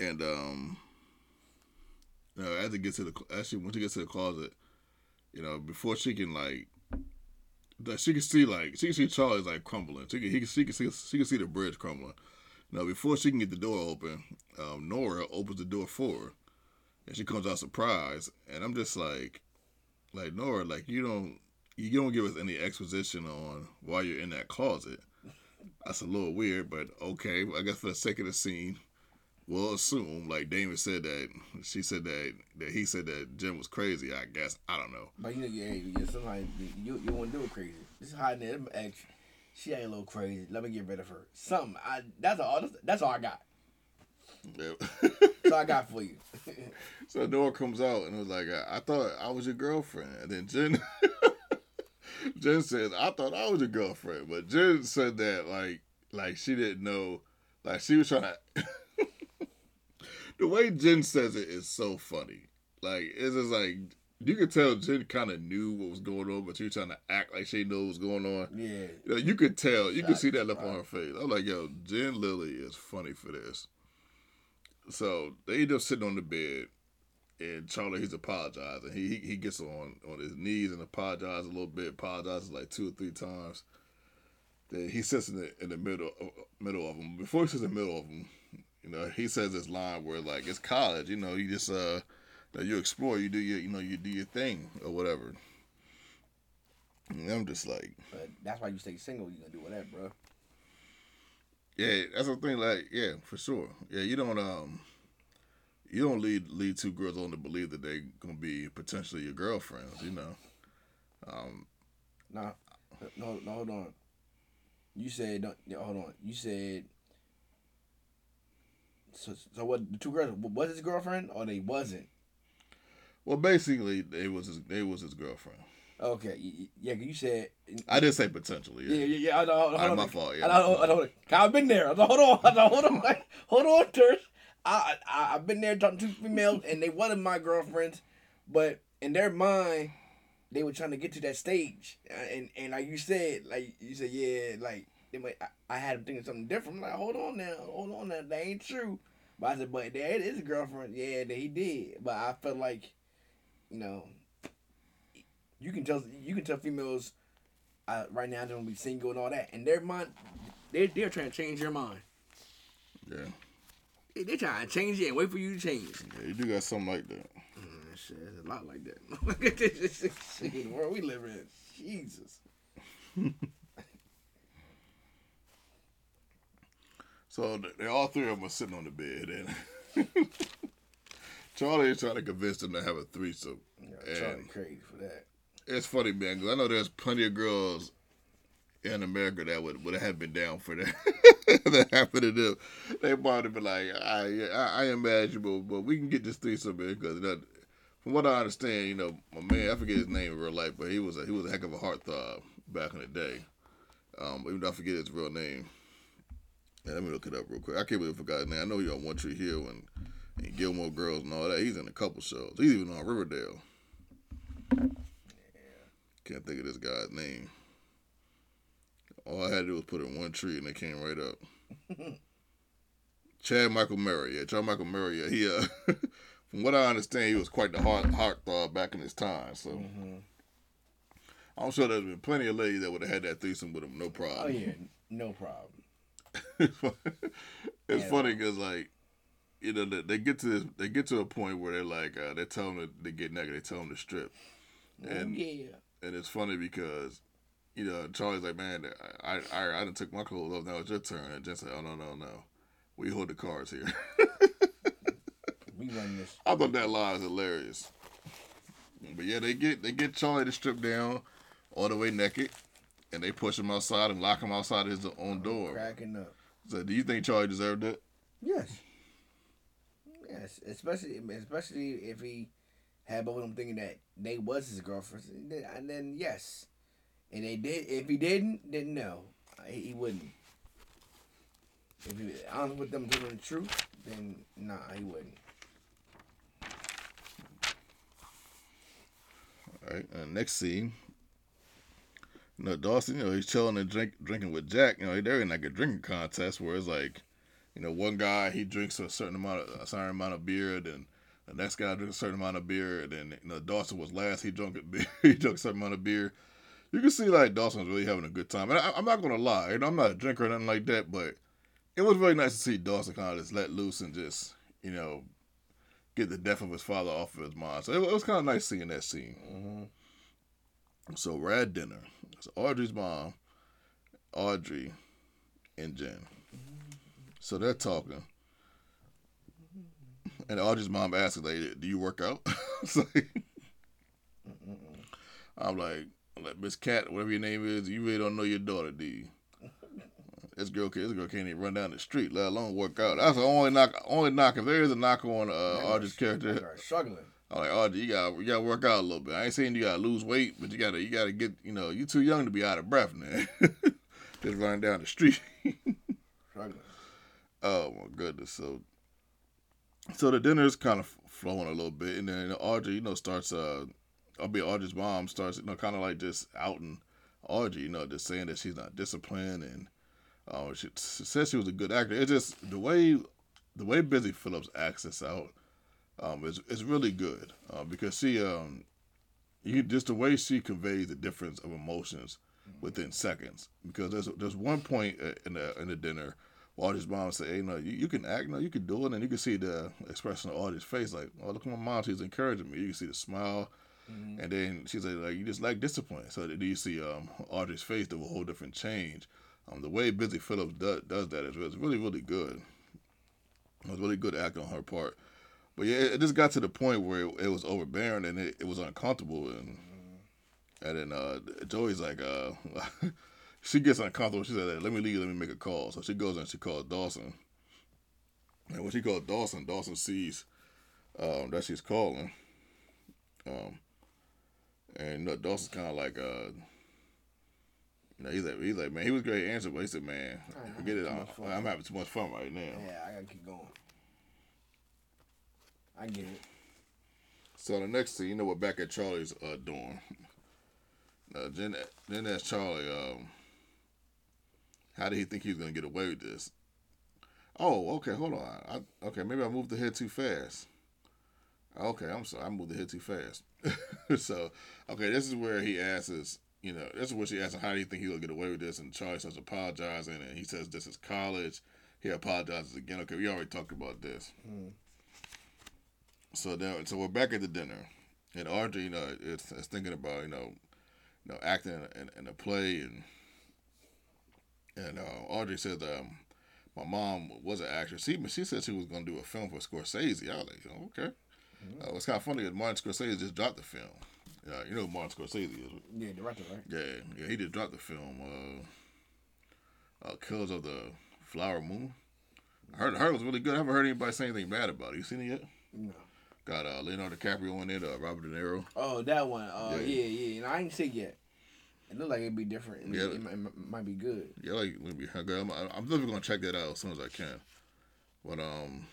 and um, you know, as it gets to the actually when she gets to the closet, you know, before she can like, that she can see like she can see Charlie's like crumbling. She can he can she can see she can see the bridge crumbling. Now before she can get the door open, um, Nora opens the door for her and she comes out surprised, and I'm just like, like Nora, like you don't you don't give us any exposition on why you're in that closet. That's a little weird, but okay. I guess for the sake of the scene, we'll assume, like Damon said that she said that that he said that Jen was crazy. I guess I don't know. But you know, yeah, yeah sometimes you you want to do it crazy. This hiding it. Ex, she ain't a little crazy. Let me get rid of her. Something. I that's all. That's all I got. Yep. so I got for you. *laughs* so Nora comes out and was like, I, I thought I was your girlfriend. And then Jen Jen says, I thought I was your girlfriend. But Jen said that like like she didn't know like she was trying *laughs* to The way Jen says it is so funny. Like it's just like you could tell Jen kind of knew what was going on, but she was trying to act like she knew what was going on. Yeah. You, know, you could tell. You could see that look on her face. I'm like, yo, Jen Lindley is funny for this. So they end up sitting on the bed, and Charlie he's apologizing. He he, he gets on on his knees and apologizes a little bit. Apologizes like two or three times. Then he sits in the in the middle uh, middle of them. Before he sits in the middle of them, you know, he says this line where like it's college. You know, you just uh, you explore, you do your you know you do your thing or whatever. And I'm just like, but that's why you stay single. You gonna do whatever, bro. Yeah, that's the thing. Like, yeah, for sure. Yeah, you don't um, you don't lead lead two girls on to believe that they gonna be potentially your girlfriends. You know. Um. Nah, no, no, hold on. You said, don't, hold on. You said. So, so what? The two girls was his girlfriend or they wasn't? Well, basically, they was his, they was his girlfriend. Okay, yeah, you said. I did say potentially. Yeah, yeah, yeah. I know, hold on, my fault. Yeah, I know, I know, I've been there. I know, hold on, I know, hold on, hold on, Tersh. I, I I've been there talking to females, and they wasn't my girlfriends, but in their mind, they were trying to get to that stage, and and like you said, like you said, yeah, like they might, I, I had them thinking something different. I'm like, hold on now, hold on now, that ain't true. But I said, but that is a girlfriend. Yeah, that he did. But I felt like, you know, you can tell you can tell females uh, right now they're gonna be single and all that, and their mind, they're they're trying to change your mind. Yeah. They, they're trying to change it and wait for you to change. Yeah, you do got something like that. Mm, shit, there's a lot like that. Look *laughs* at this shit, the world we live in. Jesus. *laughs* So they all three of them are sitting on the bed, and *laughs* Charlie is trying to convince them to have a threesome. Yeah, Charlie crazy for that. It's funny, man, because I know there's plenty of girls in America that would would have been down for that. *laughs* that happened to them. They probably be like, I, I, I imagine, but, but we can get this threesome, because that, from what I understand, you know, my man, I forget his name in real life, but he was a, he was a heck of a heartthrob back in the day. Um, even though I forget his real name. Yeah, let me look it up real quick. I can't believe I forgot his name. I know he on One Tree Hill and, and Gilmore Girls and all that. He's in a couple shows. He's even on Riverdale. Can't think of this guy's name. All I had to do was put in one tree and it came right up. *laughs* Chad Michael Murray, yeah, Chad Michael Murray, yeah, he uh, *laughs* from what I understand, he was quite the heart heartthrob back in his time. So Mm-hmm. I'm sure there's been plenty of ladies that would have had that threesome with him, no problem. Oh yeah, no problem. *laughs* it's Yeah. funny because like you know they, they get to this, they get to a point where they're like uh, they tell them to, to get naked, they tell them to strip, And- yeah. and it's funny because you know Charlie's like, man, I I I didn't took my clothes off, now it's your turn, and Jen said, oh no no no, we hold the cards here. *laughs* We run this. I thought that line was hilarious. But yeah, they get they get Charlie to strip down all the way naked, and they push him outside and lock him outside his own door. Cracking up. So, do you think Charlie deserved that? Yes. Yes, especially especially if he had both of them thinking that they was his girlfriend, and then, and then yes, and they did. If he didn't, then no, he, he wouldn't. If he honest with them telling the truth, then nah, he wouldn't. All right. And next scene, you know, Dawson, you know, he's chilling and drink, drinking with Jack. You know, they're in like a drinking contest where it's like, you know, one guy he drinks a certain amount of a certain amount of beer, then the next guy drinks a certain amount of beer, and then you know Dawson was last. He drank a beer. *laughs* he drank a certain amount of beer. You can see like Dawson's really having a good time. And I, I'm not gonna lie, you know, I'm not a drinker or nothing like that, but it was really nice to see Dawson kind of just let loose and just, you know, get the death of his father off of his mind. So it, it was kind of nice seeing that scene. Mm-hmm. So we're at dinner. It's Audrey's mom, Audrey, and Jen. So they're talking. And Audrey's mom asks, like, do you work out? *laughs* Like- I'm like, like, Miss Cat, whatever your name is, you really don't know your daughter, do you? *laughs* This girl, this girl can't even run down the street, let alone work out. That's the only knock. Only knock. If there is a knock on uh, Audrey's character, struggling. I'm like, Audrey, you got you got to work out a little bit. I ain't saying you got to lose weight, but you got to you got to get you know you too young to be out of breath, man. *laughs* Just running down the street. *laughs* Oh my goodness. So so the dinner's kind of flowing a little bit, and then Audrey, you know, starts. Uh, I'll be Audrey's mom starts, you know, kind of like just outing Audrey, you know, just saying that she's not disciplined, and uh, she, she says she was a good actor. It's just the way the way Busy Philipps acts this out um, is is really good uh, because she um you just the way she conveys the difference of emotions within seconds. Because there's there's one point uh, in the in the dinner. where Audrey's mom said, "Hey, no, you, you can act, no, you can do it," and you can see the expression of Audrey's face, like, "Oh, look at my mom, she's encouraging me." You can see the smile, Mm-hmm. and then she said, "Like, you just like discipline." So then you see um, Audrey's face do a whole different change. Um, the way Busy Philipps does, does that is really really good. It was really good acting on her part. But yeah, it, it just got to the point where it, it was overbearing and it, it was uncomfortable and and then uh, Joey's like uh, *laughs* she gets uncomfortable. She said, "Let me leave. Let me make a call." So she goes and she calls Dawson. And when she calls Dawson, Dawson sees um, that she's calling. Um, and you know, Dawson's kind of like uh. You know, he's like, he's like, man, he was great answer, but he said, man, forget it. I'm. I'm having too much fun right now. Yeah, I gotta keep going. I get it. So the next thing, you know what back at Charlie's uh, doing. Uh, Jen, Jen asked Charlie, um, how did he think he was gonna get away with this? Oh, okay. Hold on. I, okay, maybe I moved the head too fast. Okay, I'm sorry. I moved the head too fast. *laughs* so, okay, this is where he asks, you know, this is where she asks him, how do you think he'll get away with this? And Charlie starts apologizing, and he says this is college. He apologizes again. Okay, we already talked about this. Mm. So now, so we're back at the dinner, and Audrey, you know, is, is thinking about, you know, you know, acting in, in, in a play, and and uh, Audrey said, um, my mom was an actress. She she said she was gonna do a film for Scorsese. I was like, oh, okay. Mm-hmm. Uh, it's kind of funny that Martin Scorsese just dropped the film. Yeah, you know who Martin Scorsese is. Yeah, director, right? Yeah, yeah, he just dropped the film. Uh, uh, Killers of the Flower Moon. I heard, heard it was really good. I haven't heard anybody say anything bad about it. You seen it yet? No. Got uh, Leonardo DiCaprio in it, uh, Robert De Niro. Oh, that one. Uh, Yeah. yeah, yeah. And I ain't see it yet. It look like it'd be different. and Yeah. It, might, it might be good. Yeah, like maybe I'm, I'm definitely gonna check that out as soon as I can. But um,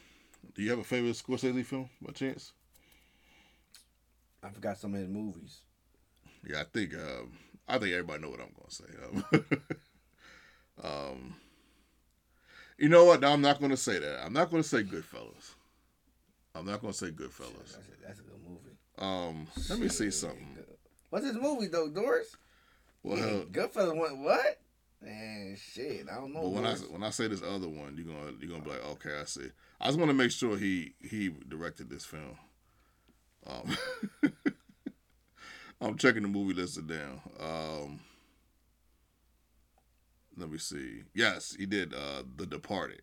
do you have a favorite Scorsese film by chance? I forgot some of his movies. Yeah, I think um, I think everybody know what I'm gonna say. Um, *laughs* um, you know what? No, I'm not gonna say that. I'm not gonna say Goodfellas. I'm not gonna say Goodfellas. That's a, that's a good movie. Um, let me see something. What's his movie though, Doris? Well, yeah, Goodfellas went what? Man, shit, I don't know. but when I when I say this other one, you're gonna you're gonna be like, okay, I see. I just want to make sure he he directed this film. Um, *laughs* I'm checking the movie list down. Um, let me see. Yes, he did. Uh, The Departed.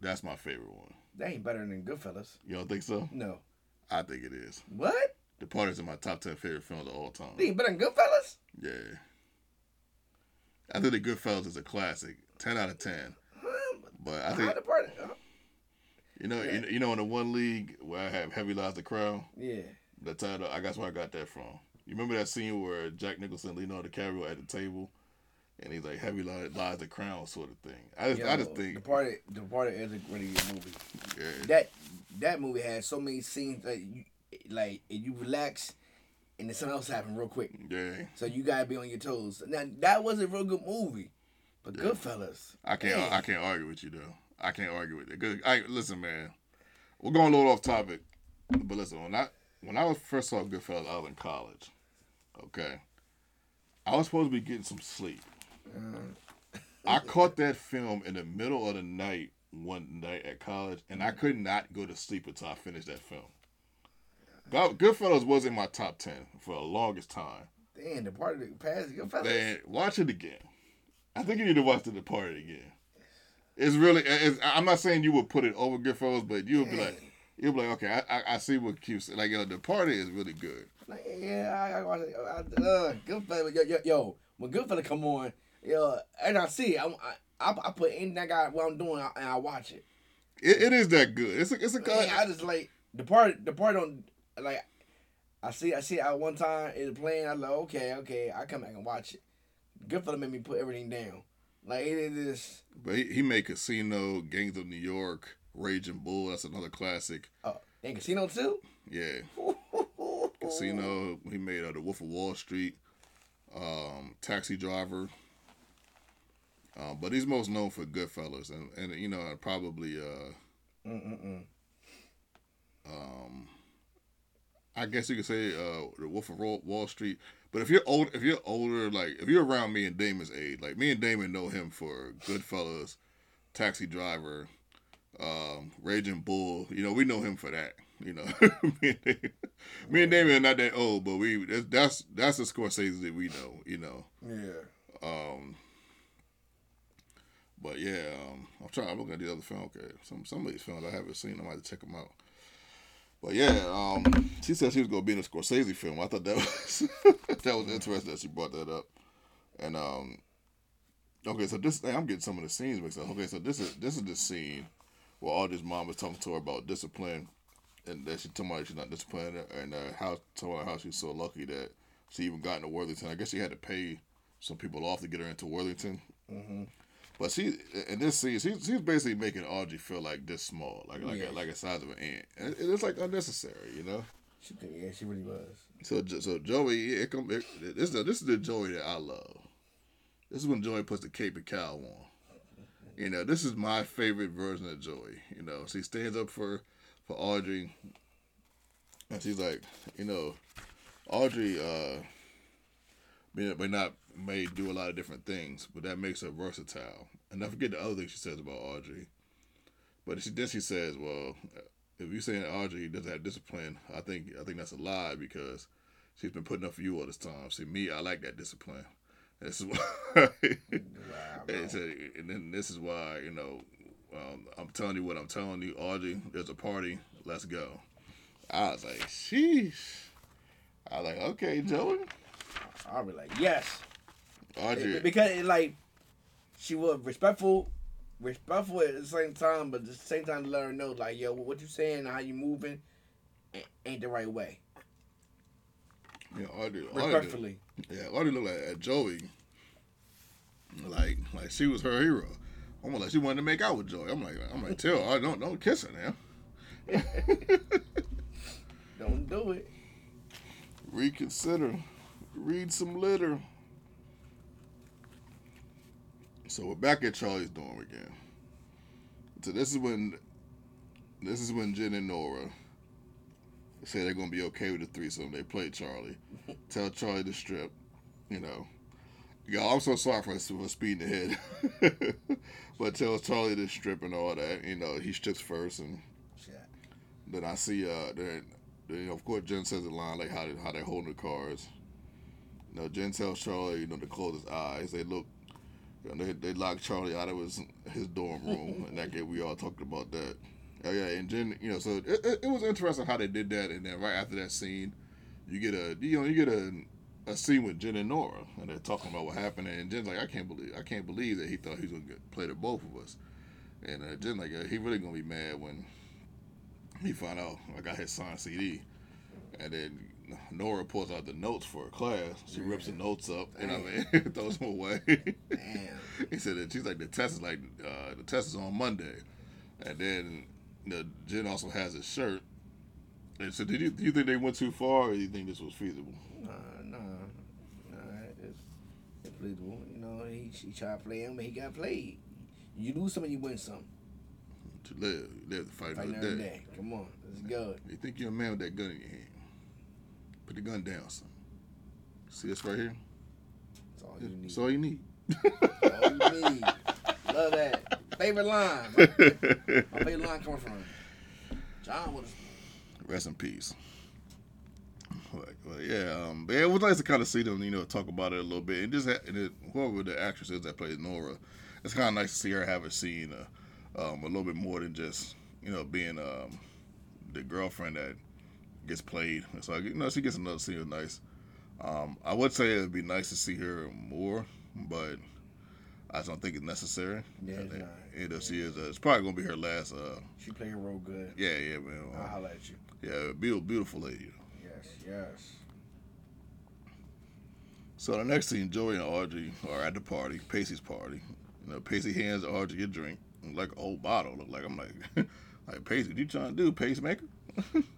That's my favorite one. That ain't better than Goodfellas. You don't think so? No. I think it is. What? The Departed's in my top ten favorite films of all time. They ain't better than Goodfellas? Yeah. I think The Goodfellas is a classic. Ten out of ten. But I think the part? huh? you know you, you know in the one league where I have Heavy Lies the Crown. Yeah. The title I guess where I got that from. You remember that scene where Jack Nicholson, Leonardo DiCaprio at the table, and he's like Heavy Lies, lies the Crown sort of thing. I just I just Yo, think Departed. Departed is a really good movie. yeah, That that movie has so many scenes that you like you relax, and then something else happen real quick. yeah. So you gotta be on your toes. Now that was a real good movie, but Yeah. Goodfellas. I can't man, I can't argue with you though. I can't argue with it. Good. I listen, man. We're going a little off topic, but listen. When I when I was first saw Goodfellas, I was in college. Okay, I was supposed to be getting some sleep. I caught that film in the middle of the night one night at college, and I could not go to sleep until I finished that film. God, Goodfellas was in my top ten for the longest time. Damn, Departed past Goodfellas. Man, watch it again. I think you need to watch The Departed again. It's really. It's, I'm not saying you would put it over Goodfellas, but you'll be like, you'll be like, okay, I, I, I see what Q said. Like, yo, The Departed is really good. Like, yeah, I, I watch it. I, uh, Goodfellas. Yo, yo, yo, when Goodfellas come on, yo, and I see it, I, I, I put in that guy what I'm doing and I watch it. It, it is that good. It's a, it's a Man, I just like Departed. Departed on like. I see. I see it at one time. It's playing. I like, okay, okay. I come back and watch it. Good Goodfellas made me put everything down. Like it is. But he, he made Casino, Gangs of New York, Raging Bull. That's another classic. Uh, and Casino too. Yeah, *laughs* Casino. He made uh, The Wolf of Wall Street, um, Taxi Driver. Uh, but he's most known for Goodfellas, and and you know probably uh, Mm-mm-mm. um, I guess you could say uh, The Wolf of Wall Wall Street. But if you're old, if you're older, like if you're around me and Damon's age, like me and Damon know him for Goodfellas, Taxi Driver, um, Raging Bull. You know, we know him for that. You know, *laughs* me, and Damon, me and Damon are not that old, but we that's that's, that's the Scorsese that we know. You know, Yeah. um, but yeah, um, I'm trying. I'm looking at the other film. Okay, some some of these films I haven't seen. I might check them out. But yeah, um, she said she was gonna be in a Scorsese film. I thought that *laughs* was that was interesting that she brought that up. And um, okay, so this I'm getting some of the scenes mixed up. Okay, so this is this is the scene where Audrey's mom was talking to her about discipline, and that she told her she's not disciplined, and uh, how told her how she's so lucky that she even got into Worthington. I guess she had to pay some people off to get her into Worthington. Mm-hmm. But she in this scene, she, she's basically making Audrey feel like this small, like like Yeah. a, like a size of an ant, and it- it's like unnecessary, you know. She, yeah, she really was. So so Joey, it come it, this is the, this is the Joey that I love. This is when Joey puts the cape and cowl on. You know, this is my favorite version of Joey. You know, she stands up for for Audrey, and she's like, you know, Audrey uh, may, not may do a lot of different things, but that makes her versatile. And I forget the other thing she says about Audrey. But she then she says, well, if you're saying Audrey doesn't have discipline, I think I think that's a lie because she's been putting up for you all this time. See, me, I like that discipline. This is *laughs* why. wow, and, so, and then this is why you know um, I'm telling you what I'm telling you, Audrey. There's a party. Let's go. I was like, sheesh. I was like, okay, Joey. I'll be like, yes. Audrey. Because it, like she was respectful, respectful at the same time, but at the same time to let her know, like, yo, what you saying, how you moving, ain't the right way. Yeah, Audrey. Respectfully. Audrey, yeah, Audrey looked like at Joey. Like, like she was her hero. Almost like she wanted to make out with Joey. I'm like, I'm like, *laughs* tell her, don't don't kiss her now. *laughs* don't do it. Reconsider. Read some litter. So we're back at Charlie's dorm again. So this is when this is when Jen and Nora say they're gonna be okay with the threesome. They play Charlie. *laughs* Tell Charlie to strip, you know. Y'all, I'm so sorry for, for speeding ahead. *laughs* but tells Charlie to strip and all that. You know, he strips first and then I see uh then, then of course Jen says the line like how they, how they're holding the cards. You know, Jen tells Charlie, you know, to close his eyes. They look you know, they they locked Charlie out of his his dorm room and that game we all talked about that. Oh yeah, and Jen, you know, so it, it, it, was interesting how they did that, and then right after that scene, you get a you know you get a a scene with Jen and Nora, and they're talking about what happened, and Jen's like, I can't believe I can't believe that he thought he was gonna play to both of us, and uh, Jen like he really gonna be mad when he found out I got his signed CD, and then Nora pulls out the notes for a class. She rips the notes up, and I mean *laughs* throws them away. Damn. *laughs* he said that she's like the test is like uh, the test is on Monday, and then the Jen also has a shirt. And so, did you do you think they went too far, or do you think this was feasible? Nah, nah, nah. It's, it's feasible. You know, he he tried to play him, but he got played. You lose some, you win some. To live, live to fight, fight another day. day. Come on, let's go. You think you're a man with that gun in your hand? Put the gun down, son. See this right here? That's all you need. That's all you need. all you need. Love that. Favorite line. My, favorite *laughs* line coming from John. Rest in peace. Well, yeah, um, but it was nice to kind of see them, you know, talk about it a little bit, and just and it, whoever the actress is that plays Nora, it's kind of nice to see her have a scene, uh, um, a little bit more than just you know being um, the girlfriend that gets played. So you know she gets another scene. Nice. Um, I would say it'd be nice to see her more, but I just don't think it's necessary. Yeah, it's not. It, yeah. she is. Uh, it's probably gonna be her last. Uh, she played her role good. Yeah, yeah, man. I'll uh, holler at you. Yeah, beautiful, beautiful lady. Yes, yes. So the next thing, Joey and Audrey are at the party, Pacey's party. You know, Pacey hands Audrey a drink, like a whole bottle. Look like I'm like, *laughs* like Pacey, what you trying to do, pacemaker? *laughs*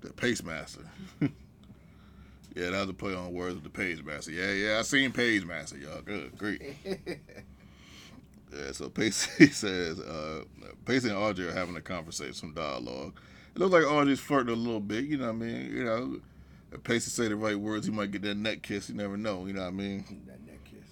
the Pacemaster. *laughs* yeah, that was a play on words with the Pagemaster. Yeah, yeah, I seen Pagemaster, y'all. Good, great. *laughs* yeah, so Pacey *laughs* says, uh, Pacey and Audrey are having a conversation, some dialogue. It looks like Audrey's flirting a little bit, you know what I mean? You know, if Pacey say the right words, he might get that neck kiss. You never know, you know what I mean? That neck kiss.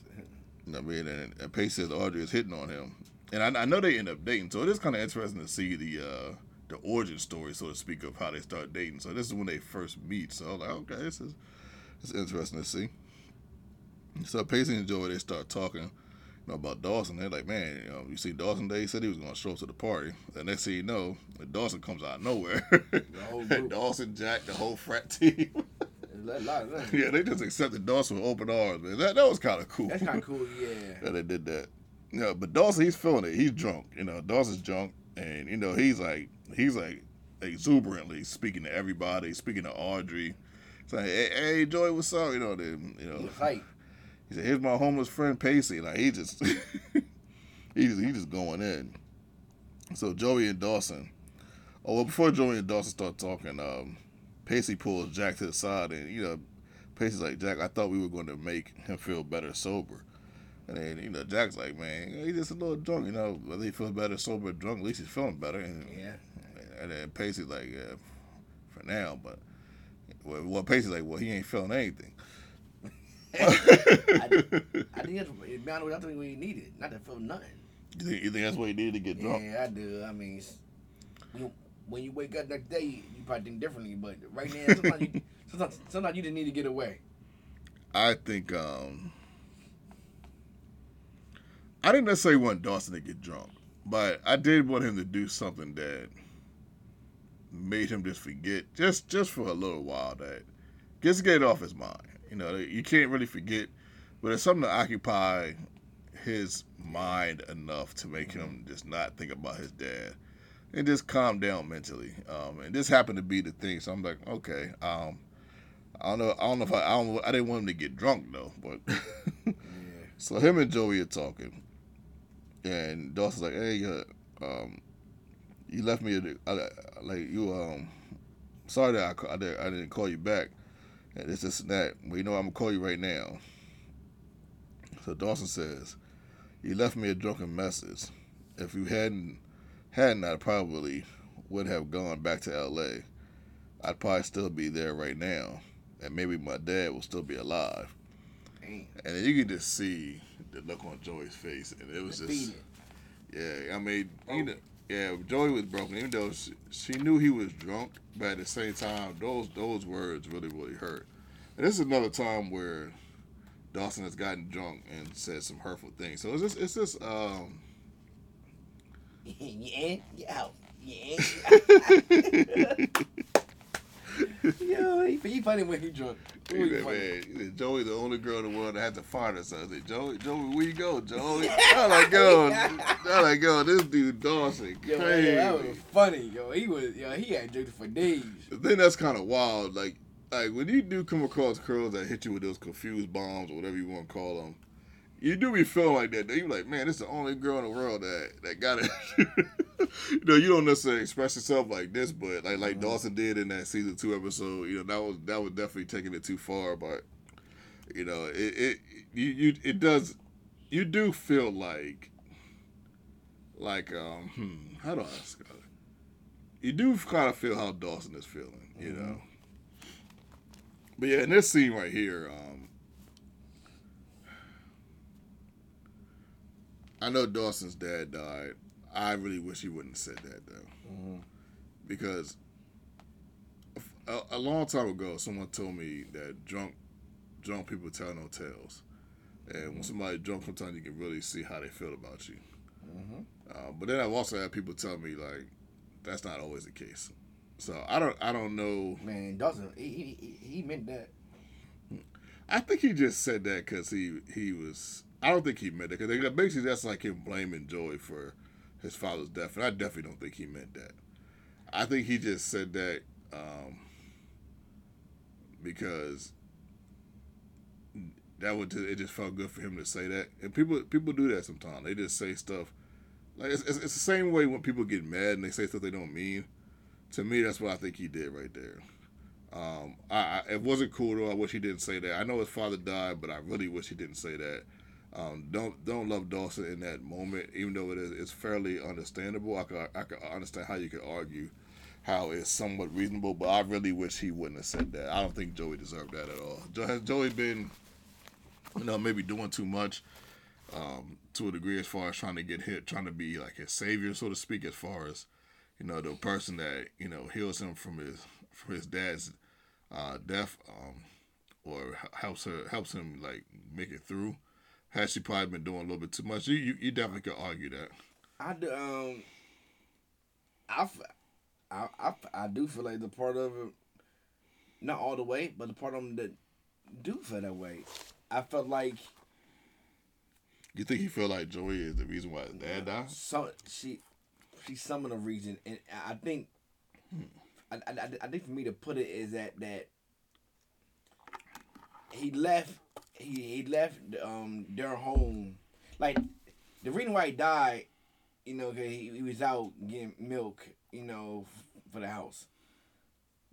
you know what I mean? And, and Pacey says Audrey is hitting on him. And I, I know they end up dating, so it is kind of interesting to see the uh, the origin story, so to speak, of how they start dating. So this is when they first meet. So I was like, okay, this is it's interesting to see. So Pacey and Joey they start talking you know, about Dawson. They're like, man, you know, you see Dawson Day said he was gonna show up to the party. The next thing you know, Dawson comes out of nowhere. *laughs* Dawson, Jack, the whole frat team. *laughs* yeah, they just accepted Dawson with open arms, man. That that was kind of cool. That's kind of cool, yeah. *laughs* that they did that. Yeah, but Dawson, he's feeling it. He's drunk. You know, Dawson's drunk, and you know, he's like, he's like exuberantly speaking to everybody, speaking to Audrey, saying, "Hey, hey Joy, what's up?" You know, then you know, he said, "Here's my homeless friend Pacey." Like he just, *laughs* he just, he just going in. So Joey and Dawson. Oh well, before Joey and Dawson start talking, um, Pacey pulls Jack to the side, and you know, Pacey's like, "Jack, I thought we were going to make him feel better sober." And then you know Jack's like, man, he's just a little drunk. You know, whether he feels better sober or drunk, at least he's feeling better. And, Yeah. And then Pacey's like, yeah, for now, but well, well Pacey's like, well, he ain't feeling anything. I, I think that's to be honest, I think we needed not to feel nothing. You think, you think that's what he needed to get drunk? Yeah, I do. I mean, you, when you wake up next day, you probably think differently. But right now, sometimes you, *laughs* sometimes, sometimes you just need to get away. I think um I didn't necessarily want Dawson to get drunk, but I did want him to do something that made him just forget just just for a little while that just get it off his mind. You know, you can't really forget, but it's something to occupy his mind enough to make him just not think about his dad and just calm down mentally. Um, and this happened to be the thing, so I'm like, okay, um, I don't know. I don't know if I. I, don't, I didn't want him to get drunk though, but Yeah. *laughs* *laughs* so him and Joey are talking, and Dawson's like, "Hey, uh, um, you left me a, I, like you um, sorry that I, I, did, I didn't call you back, and this this and that. But you know I'm gonna call you right now." So Dawson says, "You left me a drunken message. If you hadn't hadn't, I probably would have gone back to L.A. I'd probably still be there right now." and maybe my dad will still be alive. Damn. And then you could just see the look on Joey's face, and it was just, yeah. I mean, you know, yeah, Joey was broken, even though she, she knew he was drunk, but at the same time, those those words really really hurt. And this is another time where Dawson has gotten drunk and said some hurtful things. So it's just it's just um. *laughs* yeah, yeah, yeah. *laughs* *laughs* *laughs* Yo, he, he funny when he drunk. He Ooh, he said, man, he said, Joey, the only girl in the world that had to find herself. I said, Joey, Joey, where you go, Joey? *laughs* I like, yo, I like, yo, this dude Dawson, Yo, crazy. that was funny. Yo, he was, yo, he had jokes for days. The thing that's kind of wild, like, like when you do come across girls that hit you with those confused bombs or whatever you want to call them, you do be feeling like that. You like, man, this is the only girl in the world that that got it. *laughs* you know, you don't necessarily express yourself like this, but like like Mhm. Dawson did in that season two episode. You know, that was that was definitely taking it too far. But you know, it it you you it does you do feel like like um hmm, how do I describe it? You do kind of feel how Dawson is feeling. You Mhm. know. But yeah, in this scene right here, um, I know Dawson's dad died. I really wish he wouldn't have said that though, Mm-hmm. because a, a long time ago, someone told me that drunk, drunk people tell no tales, and when somebody drunk, sometimes you can really see how they feel about you. Mm-hmm. Uh, but then I've also had people tell me like that's not always the case. So I don't, I don't know. Man, Dawson, he, he, he- he meant that. I think he just said that because he he was. I don't think he meant it because basically that's like him blaming Joey for his father's death, and I definitely don't think he meant that. I think he just said that um, because that would it just felt good for him to say that, and people people do that sometimes. They just say stuff like it's, it's, it's the same way when people get mad and they say stuff they don't mean. To me, that's what I think he did right there. Um, I, I it wasn't cool though. I wish he didn't say that. I know his father died, but I really wish he didn't say that. Um, don't don't love Dawson in that moment, even though it is it's fairly understandable. I could I could understand how you could argue how it's somewhat reasonable, but I really wish he wouldn't have said that. I don't think Joey deserved that at all. Has Joey been, you know, maybe doing too much um, to a degree as far as trying to get hit, trying to be like his savior, so to speak, as far as you know, the person that you know heals him from his from his dad's uh, death, um, or helps her helps him like make it through. Has she probably been doing a little bit too much? You you, you definitely could argue that. I do, um, I, I, I, I do feel like the part of it, not all the way, but the part of them that do feel that way. I felt like You think he feel like Joey is the reason why his dad died? So she, she's some of the reason, and I think, I, I, I- I think for me to put it is that that he left, he he left um their home, like the reason why he died, you know, 'cause he, he was out getting milk, you know, for the house.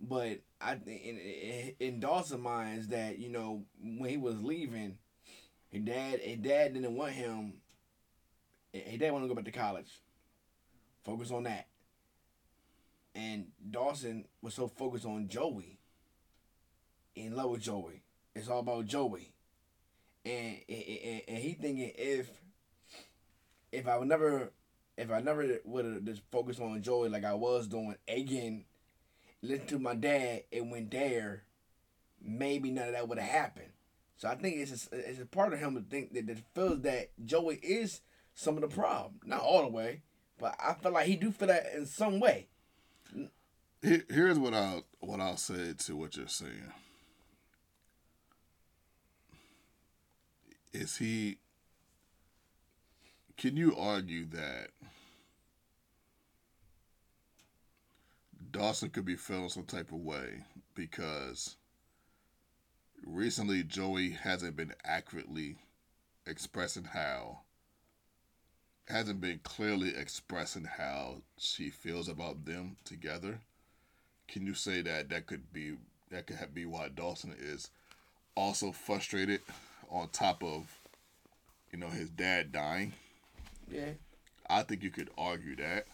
But I in, in, in Dawson's mind that you know when he was leaving, His dad, his dad didn't want him. His dad wanted to go back to college. Focus on that. And Dawson was so focused on Joey. In love with Joey. It's all about Joey. And and, and he thinking if if I would never if I never would have just focused on Joey like I was doing again, listen to my dad and went there, maybe none of that would have happened. So I think it's a, it's a part of him to think that, that feels that Joey is some of the problem, not all the way, but I feel like he do feel that in some way. Here's what I what I'll say to what you're saying. Is he? Can you argue that Dawson could be feeling some type of way because recently Joey hasn't been accurately expressing how hasn't been clearly expressing how she feels about them together. Can you say that that could be that could be why Dawson is also frustrated on top of you know his dad dying? Yeah. I think you could argue that.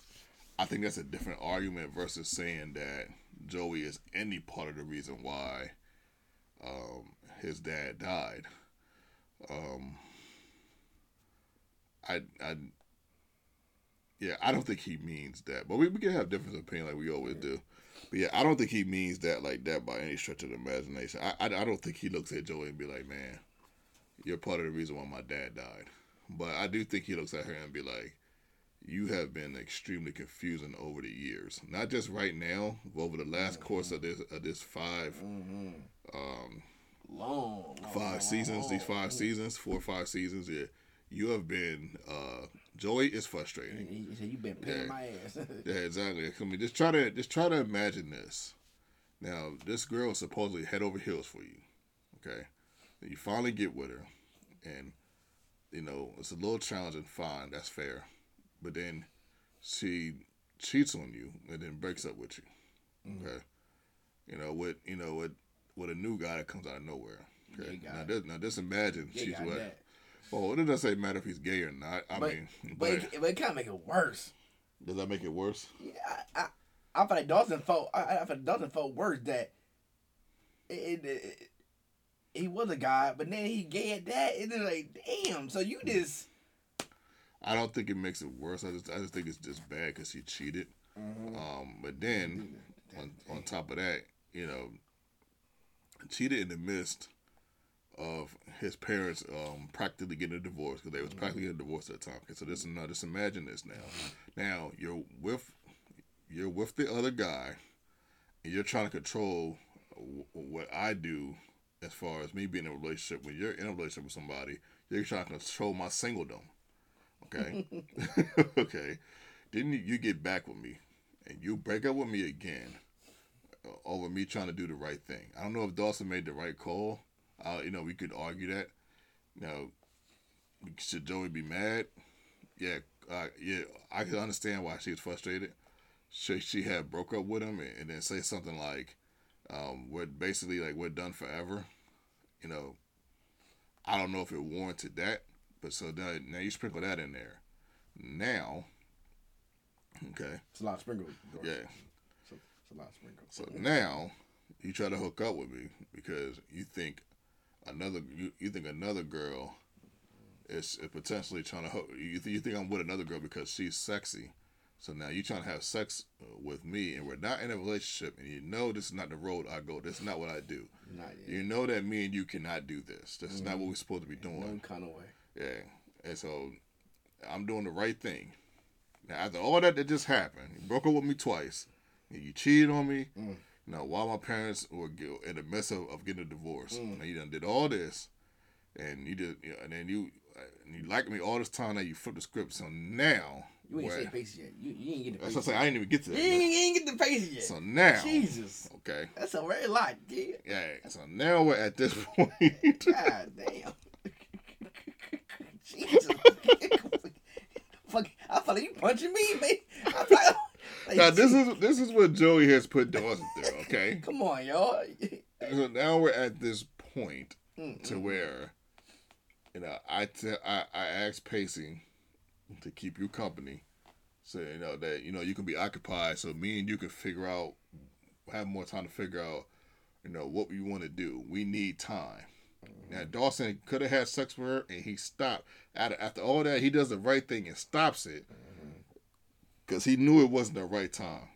I think that's a different argument versus saying that Joey is any part of the reason why um, his dad died. Um, I, I, yeah, I don't think he means that, but we, we can have different opinion like we always do. But yeah, I don't think he means that like that by any stretch of the imagination. I, I, I don't think he looks at Joey and be like, man, you're part of the reason why my dad died. But I do think he looks at her and be like, you have been extremely confusing over the years. Not just right now, but over the last mm-hmm. course of this of this 5 mm-hmm. um, long, long five seasons. Long. These 5 mm-hmm. seasons, four or five seasons. Yeah, you have been. Uh, Joey is frustrating. He said you've been paying yeah. my ass. *laughs* yeah, exactly. I mean, just try to just try to imagine this. Now, this girl is supposedly head over heels for you. Okay, you finally get with her, and you know it's a little challenging. Fine, that's fair but then she cheats on you and then breaks up with you. Mm-hmm. Okay, you know with you know with with a new guy that comes out of nowhere. Okay, now, this, now just imagine she's what. That. Well, it doesn't say matter if he's gay or not. I but, mean, but, but it, it kind of make it worse. Does that make it worse? Yeah, I, I, I feel like Dawson felt. I, I feel like Dawson felt worse that it, it, it, he was a guy, but then he gay at that. And then like, damn. So you just I don't think it makes it worse. I just I just think it's just bad because he cheated. Mm-hmm. Um, but then on on top of that, you know, cheated in the midst of his parents um, practically getting a divorce because they was practically getting a divorce at the time. Okay, so this now just imagine this now. Now you're with you're with the other guy, and you're trying to control what I do as far as me being in a relationship. When you're in a relationship with somebody, you're trying to control my singledom. Okay. *laughs* *laughs* okay. Didn't you get back with me and you break up with me again uh, over me trying to do the right thing? I don't know if Dawson made the right call. Uh, you know, we could argue that. Now, should Joey be mad? Yeah, uh, yeah, I can understand why she was frustrated. She she had broke up with him and, and then say something like, um, "We're basically like we're done forever." You know, I don't know if it warranted that, but so now, now you sprinkle that in there. Now, okay. It's a lot of sprinkles. Yeah. It's a, it's a lot of sprinkles. So now you try to hook up with me because you think another you, you think another girl is, is potentially trying to hook you, th- you think I'm with another girl because she's sexy. So now you're trying to have sex uh, with me, and we're not in a relationship, and you know this is not the road I go. This is not what I do. You know that me and you cannot do this. This mm-hmm. is not what we're supposed to be doing. No kind of way. Yeah. And so I'm doing the right thing. Now, after all that that just happened, you broke up with me twice, and you cheated on me. Mm. You know, while my parents were in the mess of, of getting a divorce, mm. now you done did all this, and you did, you know, and then you and you liked me all this time. Now you flipped the script. So now you ain't say face yet. You, you ain't get the face. That's what I say. I didn't even get to that. You ain't, you ain't get the face yet. So now, Jesus. Okay. That's a very lot, kid. Yeah. So now we're at this *laughs* point. God damn. *laughs* Jesus. *laughs* Fuck, I feel like you punching me, man. Like, like, now this is this is what Joey has put Dawson through. Okay. Come on, y'all. so now we're at this point mm-hmm. to where you know, I I I asked Pacey to keep you company, so you know that you know you can be occupied, so me and you can figure out have more time to figure out, you know, what we want to do. We need time. Mm-hmm. Now Dawson could have had sex with her, and he stopped. After, after all that, he does the right thing and stops it because mm-hmm. he knew it wasn't the right time.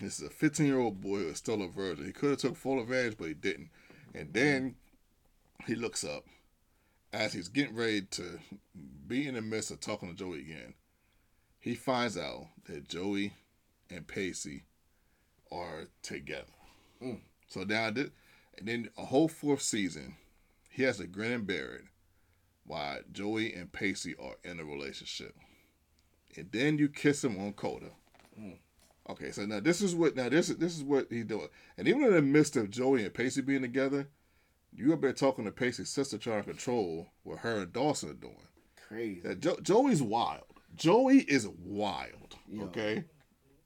This is a 15 year old boy who is still a virgin. He could have took full advantage, but he didn't. And then he looks up as he's getting ready to be in the midst of talking to Joey again. He finds out that Joey and Pacey are together. Mm. So now, and then a whole fourth season, he has to grin and bear it while Joey and Pacey are in a relationship. And then you kiss him on Coda. Mm. Okay, so now this is what now this is this is what he's doing. And even in the midst of Joey and Pacey being together, you up there talking to Pacey's sister trying to control what her and Dawson are doing. Crazy. jo- Joey's wild. Joey is wild. Yo, okay.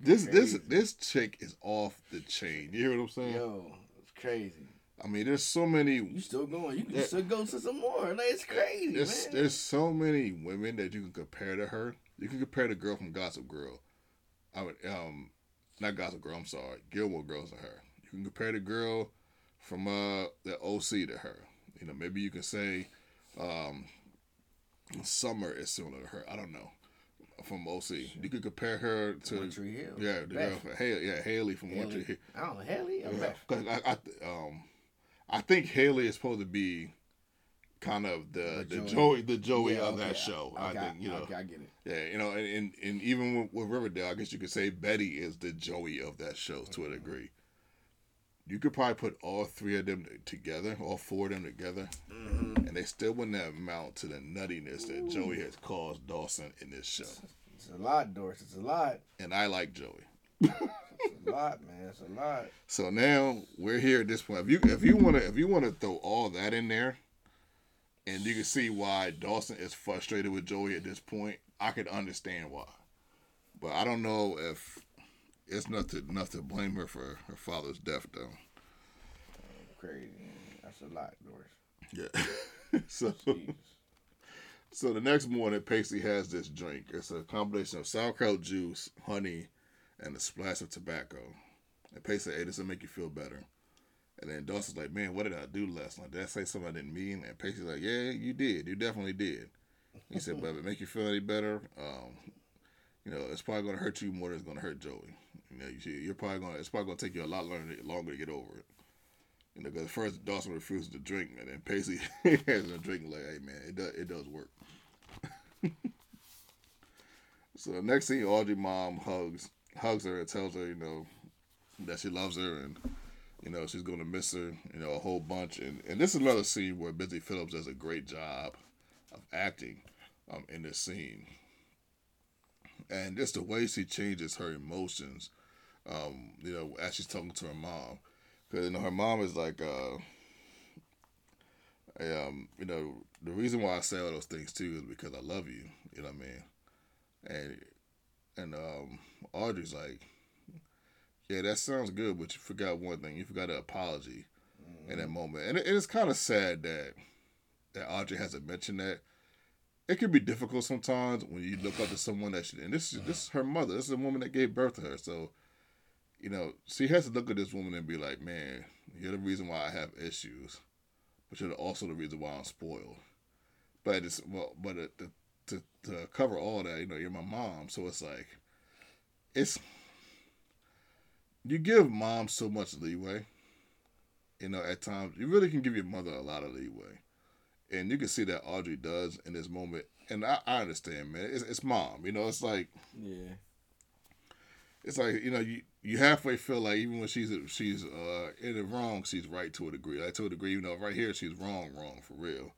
This crazy. this this chick is off the chain. You hear what I'm saying? Yo, it's crazy. I mean, there's so many. You still going? You can that, still go to some more. Like, it's crazy, there's, man. There's so many women that you can compare to her. You can compare the girl from Gossip Girl. I would um, not Gossip Girl. I'm sorry, Gilmore Girls to her. You can compare the girl from uh the OC to her. You know, maybe you can say, um, Summer is similar to her. I don't know from OC. You could compare her to Tree Hill. Yeah, the girl, Haley, yeah, Haley from Haley. Tree Hill. I don't know Haley. Yeah, because I, I, um, I think Haley is supposed to be kind of the the, the Joey the Joey yeah, of that show. Okay, I think you know. Okay, I get it. Yeah, you know, and and, and even with, with, Riverdale, I guess you could say Betty is the Joey of that show to a degree. You could probably put all three of them together, all four of them together, mm-hmm. and they still wouldn't amount to the nuttiness that Ooh. Joey has caused Dawson in this show. It's a lot, Doris. It's a lot. And I like Joey. *laughs* it's a lot, man. It's a lot. So now we're here at this point. If you if you wanna if you wanna throw all that in there, and you can see why Dawson is frustrated with Joey at this point. I could understand why, but I don't know if it's not to, enough to blame her for her father's death, though. crazy. That's a lot, Doris. Yeah. *laughs* so, so the next morning, Pacey has this drink. It's a combination of sauerkraut juice, honey, and a splash of Tabasco. And Pacey, hey, this will make you feel better. And then Dawson's like, man, what did I do last night? Did I say something I didn't mean? And Pacey's like, yeah, you did. You definitely did. He said, *laughs* but if it make you feel any better, um, you know, it's probably going to hurt you more than it's going to hurt Joey. You know, you are probably to, it's probably to take you a lot longer, longer to get over it. You know, because first Dawson refuses to drink, and then *laughs* Pacey has a drink like, hey, man, it does, it does work. *laughs* so next scene, Audrey mom hugs, hugs her and tells her, you know, that she loves her and you know, she's to miss her, you know, a whole bunch. And, and this is another scene where Busy Philipps does a great job of acting um, in this scene. And just the way she changes her emotions, um, you know, as she's talking to her mom. Because, you know, her mom is like, uh, um, you know, the reason why I say all those things too is because I love you. You know what I mean? And and um, Audrey's like, yeah, that sounds good, but you forgot one thing. You forgot an apology mm-hmm. in that moment, and it, it's kind of sad that that Audrey hasn't mentioned that. It can be difficult sometimes when you look up to someone that she and this is this is her mother. This is a woman that gave birth to her, so you know she has to look at this woman and be like, "Man, you're the reason why I have issues, but you're also the reason why I'm spoiled." But it's well, but to, to to cover all that, you know, you're my mom, so it's like it's you give mom so much leeway. You know, at times you really can give your mother a lot of leeway, and you can see that Audrey does in this moment. And I, I understand, man. It's, it's mom. You know, it's like yeah. It's like you know you you halfway feel like even when she's she's uh in the wrong, she's right to a degree. Like to a degree, you know, right here she's wrong, wrong for real.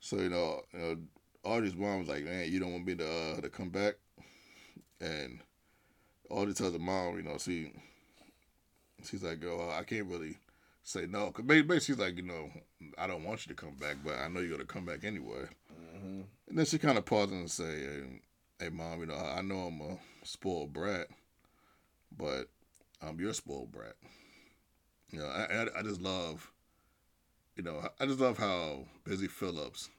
So you know, you know Audrey's mom was like, "Man, you don't want me to uh, to come back," and Audrey tells her mom, you know, she she's like, "Oh, I can't really say no," cause basically she's like, you know, I don't want you to come back, but I know you're gonna come back anyway. Mm-hmm. And then she kind of pauses and say, hey, "Hey, mom, you know, I know I'm a spoiled brat, but I'm your spoiled brat. You know, I, I, I just love." You know, I just love how Busy Philipps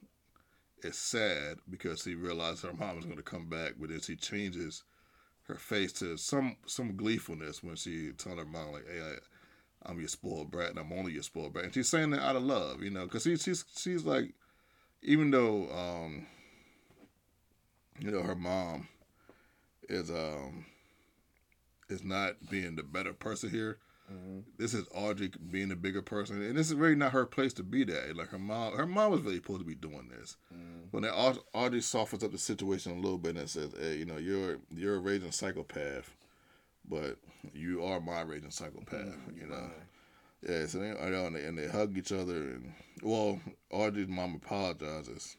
is sad because she realized her mom is going to come back, but then she changes her face to some some gleefulness when she telling her mom like, "Hey, I, am your spoiled brat, and I'm only your spoiled brat," and she's saying that out of love, you know, because she, she's she's like, even though um, you know her mom is um is not being the better person here Mm-hmm. This is Audrey being a bigger person, and this is really not her place to be that. Like her mom, her mom was really supposed to be doing this. Mm-hmm. When that Audrey softens up the situation a little bit and says, "Hey, you know, you're you're a raging psychopath, but you are my raging psychopath," mm-hmm. you know. Yeah, so they are and they hug each other, and well, Audrey's mom apologizes.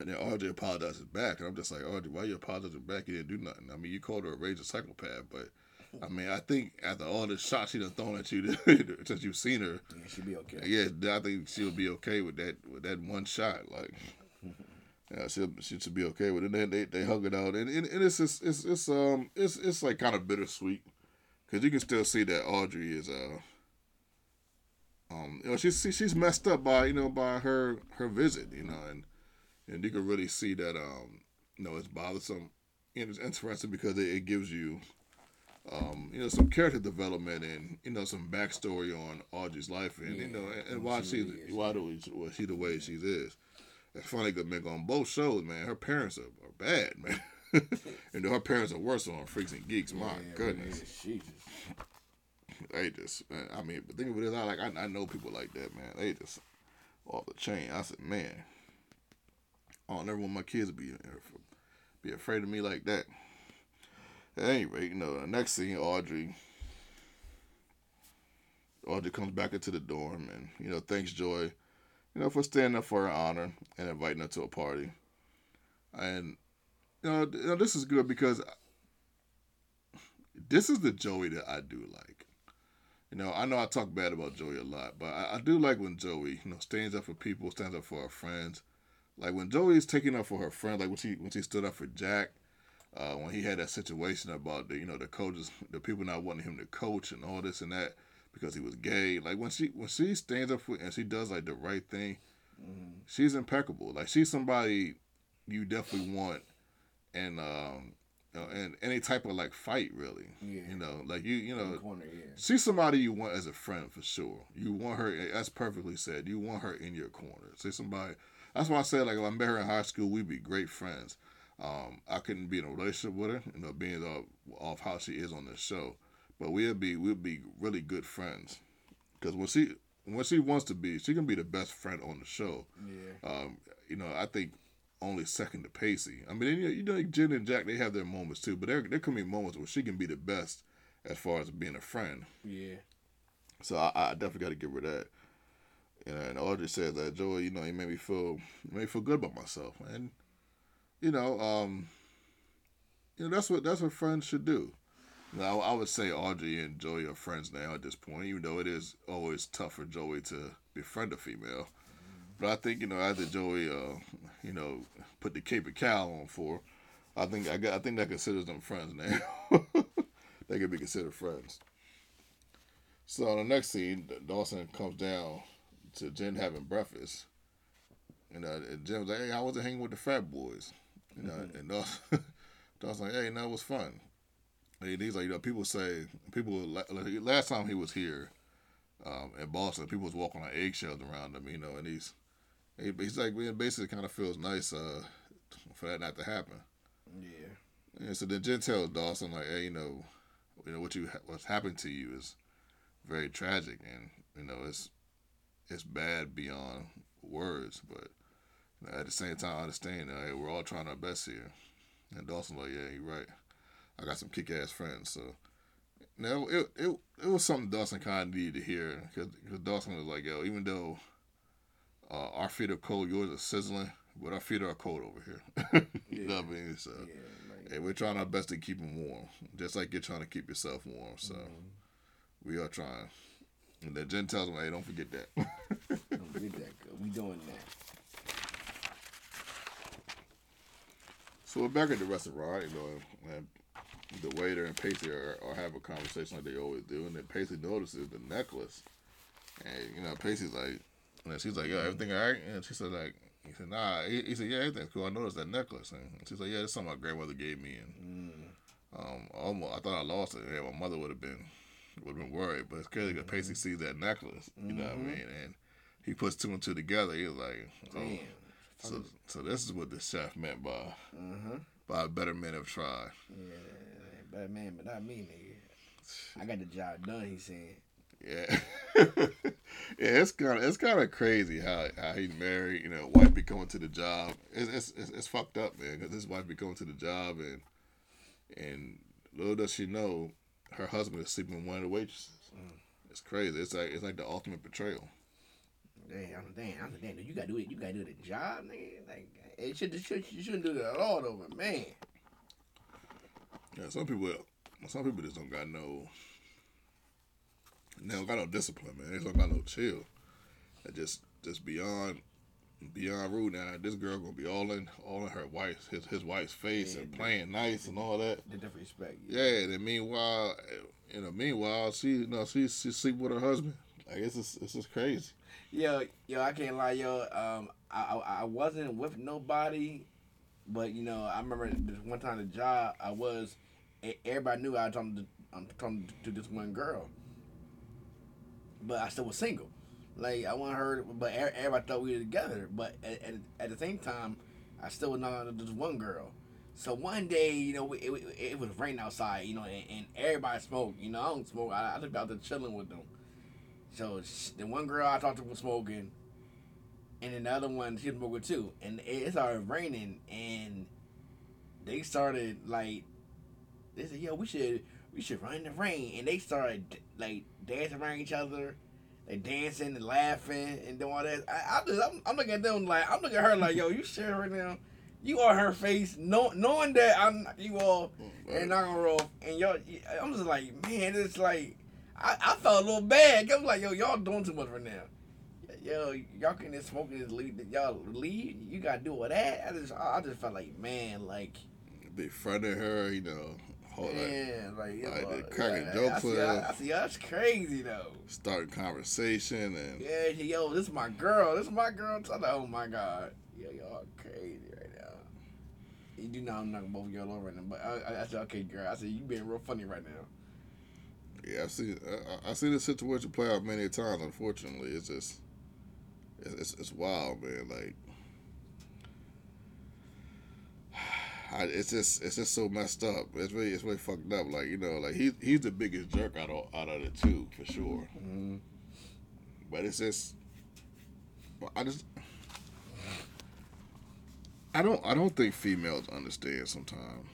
And then Audrey apologizes back, and I'm just like, Audrey, why you apologizing back? You didn't do nothing. I mean, you called her a raging psychopath, but I mean, I think after all the shots she done thrown at you *laughs* since you've seen her, yeah, she'll be okay. Yeah, I think she'll be okay with that with that one shot. Like, *laughs* yeah, she'll she should be okay with it. And then they, they hug it out, and, and, and it's, just, it's it's um it's it's like kind of bittersweet because you can still see that Audrey is uh um you know she's she's messed up by you know by her her visit you know and and you can really see that um you know it's bothersome and it's interesting because it, it gives you um, you know, some character development and you know some backstory on Audrey's life and yeah, you know and, and why she why do well, she the way she is. It's funny because man, on both shows, man, her parents are, are bad, *laughs* man. and her parents are worse on Freaks and Geeks. My yeah, goodness. Man, they just, I mean, but think of it as I like, I, I know people like that, man. They just off the chain. I said, man, I don't ever want my kids to be be afraid of me like that. At any rate, you know, the next scene, Audrey. Audrey comes back into the dorm and, you know, thanks Joy, you know, for standing up for her honor and inviting her to a party. And, you know, you know this is good because this is the Joey that I do like. You know, I know I talk bad about Joey a lot, but I, I do like when Joey, you know, stands up for people, stands up for her friends. Like when Joey is taking up for her friend, like when she when she stood up for Jack, uh, when he had that situation about the you know the coaches, the people not wanting him to coach and all this and that because he was gay. Like when she when she stands up for and she does like the right thing, mm-hmm. she's impeccable. Like she's somebody you definitely want, and um, you know, and any type of like fight really. Yeah. You know, like you you know, corner, yeah. she's somebody you want as a friend for sure. You want her. That's perfectly said. You want her in your corner. See somebody. That's why I said like if I met her in high school, we'd be great friends. Um, I couldn't be in a relationship with her, you know, being off, off how she is on the show. But we'll be we'll be really good friends, because when she when she wants to be, she can be the best friend on the show. Yeah. Um, you know, I think only second to Pacey. I mean, you know, you know, Jen and Jack they have their moments too, but there there can be moments where she can be the best as far as being a friend. Yeah. So I, I definitely got to give her that. And Audrey said that Joey, you know, he made me feel, made me feel good about myself, and you know, um, you know that's what that's what friends should do. Now, I would say Audrey and Joey are friends now at this point, even though it is always tough for Joey to befriend a female. But I think you know after Joey, uh, you know, put the cape of cow on for, I think I I think that considers them friends now. *laughs* they could be considered friends. So the next scene, Dawson comes down to Jen having breakfast. You know, and Jen was like, "Hey, I wasn't hanging with the fat boys." You know, mm-hmm. and Dawson, *laughs* Dawson like, hey, no, it was fun. And he's like, you know, people say, people, last time he was here um, in Boston, people was walking on eggshells around him, you know, and he's, he's like, man, basically kind of feels nice uh, for that not to happen. Yeah. And so then Jen tells Dawson, like, hey, you know, you know, what you, what's happened to you is very tragic and, you know, it's, it's bad beyond words, but at the same time, I understand that hey, we're all trying our best here. And Dawson's like, yeah, you're right. I got some kick ass friends, so. Now it, it it was something Dawson kind of needed to hear because Dawson was like, yo, even though uh, our feet are cold, yours are sizzling, but our feet are cold over here. *laughs* you yeah. know what I mean? So, yeah, hey, we're trying our best to keep them warm, just like you're trying to keep yourself warm. So, mm-hmm. we are trying. And then Jen tells him, hey, don't forget that. *laughs* don't forget that. We doing that. So we're back at the restaurant, you know, and the waiter and Pacey are, are having a conversation like they always do, and then Pacey notices the necklace, and you know Pacey's like, and she's like, "Yo, everything all right?" And she said like, He said, nah. He, he said, yeah, everything's cool. I noticed that necklace. And she said, yeah, that's something my grandmother gave me. And Mm. um, almost, I thought I lost it. Yeah, my mother would have been would have been worried. But it's crazy because Pacey sees that necklace. You know what I Mhm. mean? And he puts two and two together. He's like, oh, Damn. so, so this is what the chef meant by Uh-huh. by better men have tried. Yeah, but man, but not me, nigga. I got the job done. He said. Yeah, *laughs* yeah. It's kind of it's kind of crazy how how he married. You know, wife be going to the job. It's it's it's, it's fucked up, man. Because his wife be going to the job and and little does she know, her husband is sleeping with one of the waitresses. Mm. It's crazy. It's like it's like the ultimate betrayal. Damn, I'm damn, damn. You gotta do it. You gotta do the job, nigga. Like it should, should you shouldn't do that at all, though. But man, Yeah, some people some people just don't got no. They don't got no discipline, man. They don't got no chill. They just just beyond beyond rude. Now this girl gonna be all in all in her wife's his his wife's face Yeah, and playing nice and all that. the different respect. Yeah, and then meanwhile, you know, meanwhile she you know she she sleep with her husband. Like it's just it's just crazy. Yo, yo, I can't lie, yo. Um, I, I I wasn't with nobody, but you know, I remember this one time the job I was. Everybody knew I was talking to, I'm talking to this one girl, but I still was single. Like I wasn't her, but everybody thought we were together. But at, at, at the same time, I still was not this one girl. So one day, you know, it, it, it was raining outside, you know, and, and everybody smoked. You know, I don't smoke. I, I just out there chilling with them. So sh- the one girl I talked to was smoking, and then the other one she was smoking too. And it it started raining, and they started like they said, "Yo, we should we should run in the rain." And they started like dancing around each other, they dancing and laughing and doing all that. I, I just I'm, I'm looking at them like I'm looking at her like, "Yo, you sure right now?" You are her face, know, knowing that I'm you all mm-hmm. and not gonna roll. And y'all, I'm just like, man, it's like, I, I felt a little bad. I'm like, yo, y'all doing too much right now. Yo, y'all can just smoking this lead. Y'all leave. You gotta do all that. I just, I just felt like, man, like, Be fronting her, you know, hold like, man, like, like, cracking jokes I with I, her. I see, that's crazy though. starting conversation and Yeah, yo, this is my girl. This is my girl. I'm like, oh my god, yo, y'all crazy right now. You do know I'm knocking both of y'all over right now, but I, I, I said, okay, girl. I said, you being real funny right now. Yeah, I see. I, I see this situation play out many times. Unfortunately, it's just, it's it's, it's wild, man. Like, I, it's just it's just so messed up. It's really it's really fucked up. Like you know, like he he's the biggest jerk out of out of the two for sure. Mm-hmm. But it's just, I just. I don't. I don't think females understand sometimes.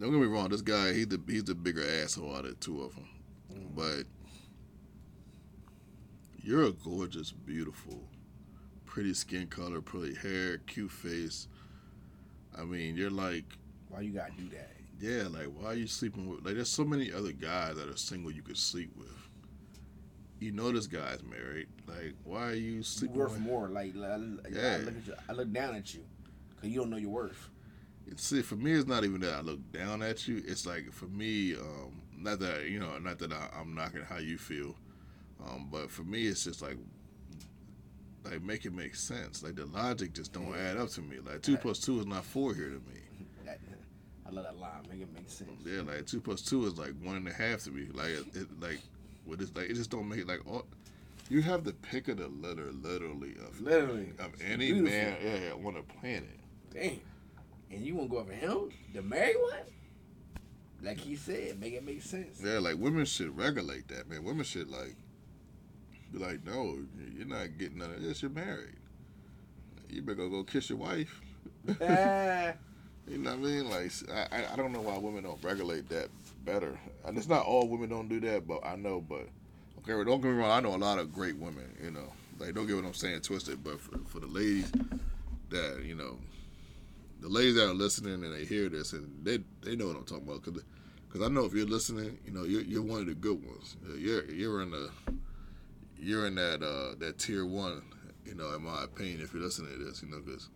Don't get me wrong. This guy, he's the he's the bigger asshole out of the two of them. But you're a gorgeous, beautiful, pretty skin color, pretty hair, cute face. I mean, you're like, Why you gotta do that? yeah, like why are you sleeping with? Like, there's so many other guys that are single you could sleep with. You know this guy's married. Like, why are you You sleeping worth with? more. Like, like, like, Yeah. I look at you. I look down at you because you don't know your worth. See, for me, it's not even that I look down at you. It's like for me, um, not that you know, not that I, I'm knocking how you feel, um, but for me, it's just like, like make it make sense. Like the logic just don't add up to me. Like two plus two is not four here to me. *laughs* I love that line. Make it make sense. Yeah, like two plus two is like one and a half to me. Like it, it like with this, like it just don't make like all. You have the pick of the litter, literally of Literally. of It's any beautiful. man yeah, on the planet. Damn. And you want to go after him, the married one? Like he said, make it make sense. Yeah, like women should regulate that, man. Women should like be like, no, you're not getting none of this. You're married. You better go kiss your wife. Ah, *laughs* You know what I mean? Like, I, I- I don't know why women don't regulate that better. And it's not all women don't do that, but I know. But okay, well, don't get me wrong. I know a lot of great women. You know, like don't get what I'm saying twisted. But for for the ladies that you know, the ladies that are listening and they hear this and they they know what I'm talking about. because I know if you're listening, you know you're you're one of the good ones. You're you're in the you're in that uh that tier one. You know, in my opinion, if you're listening to this, you know, because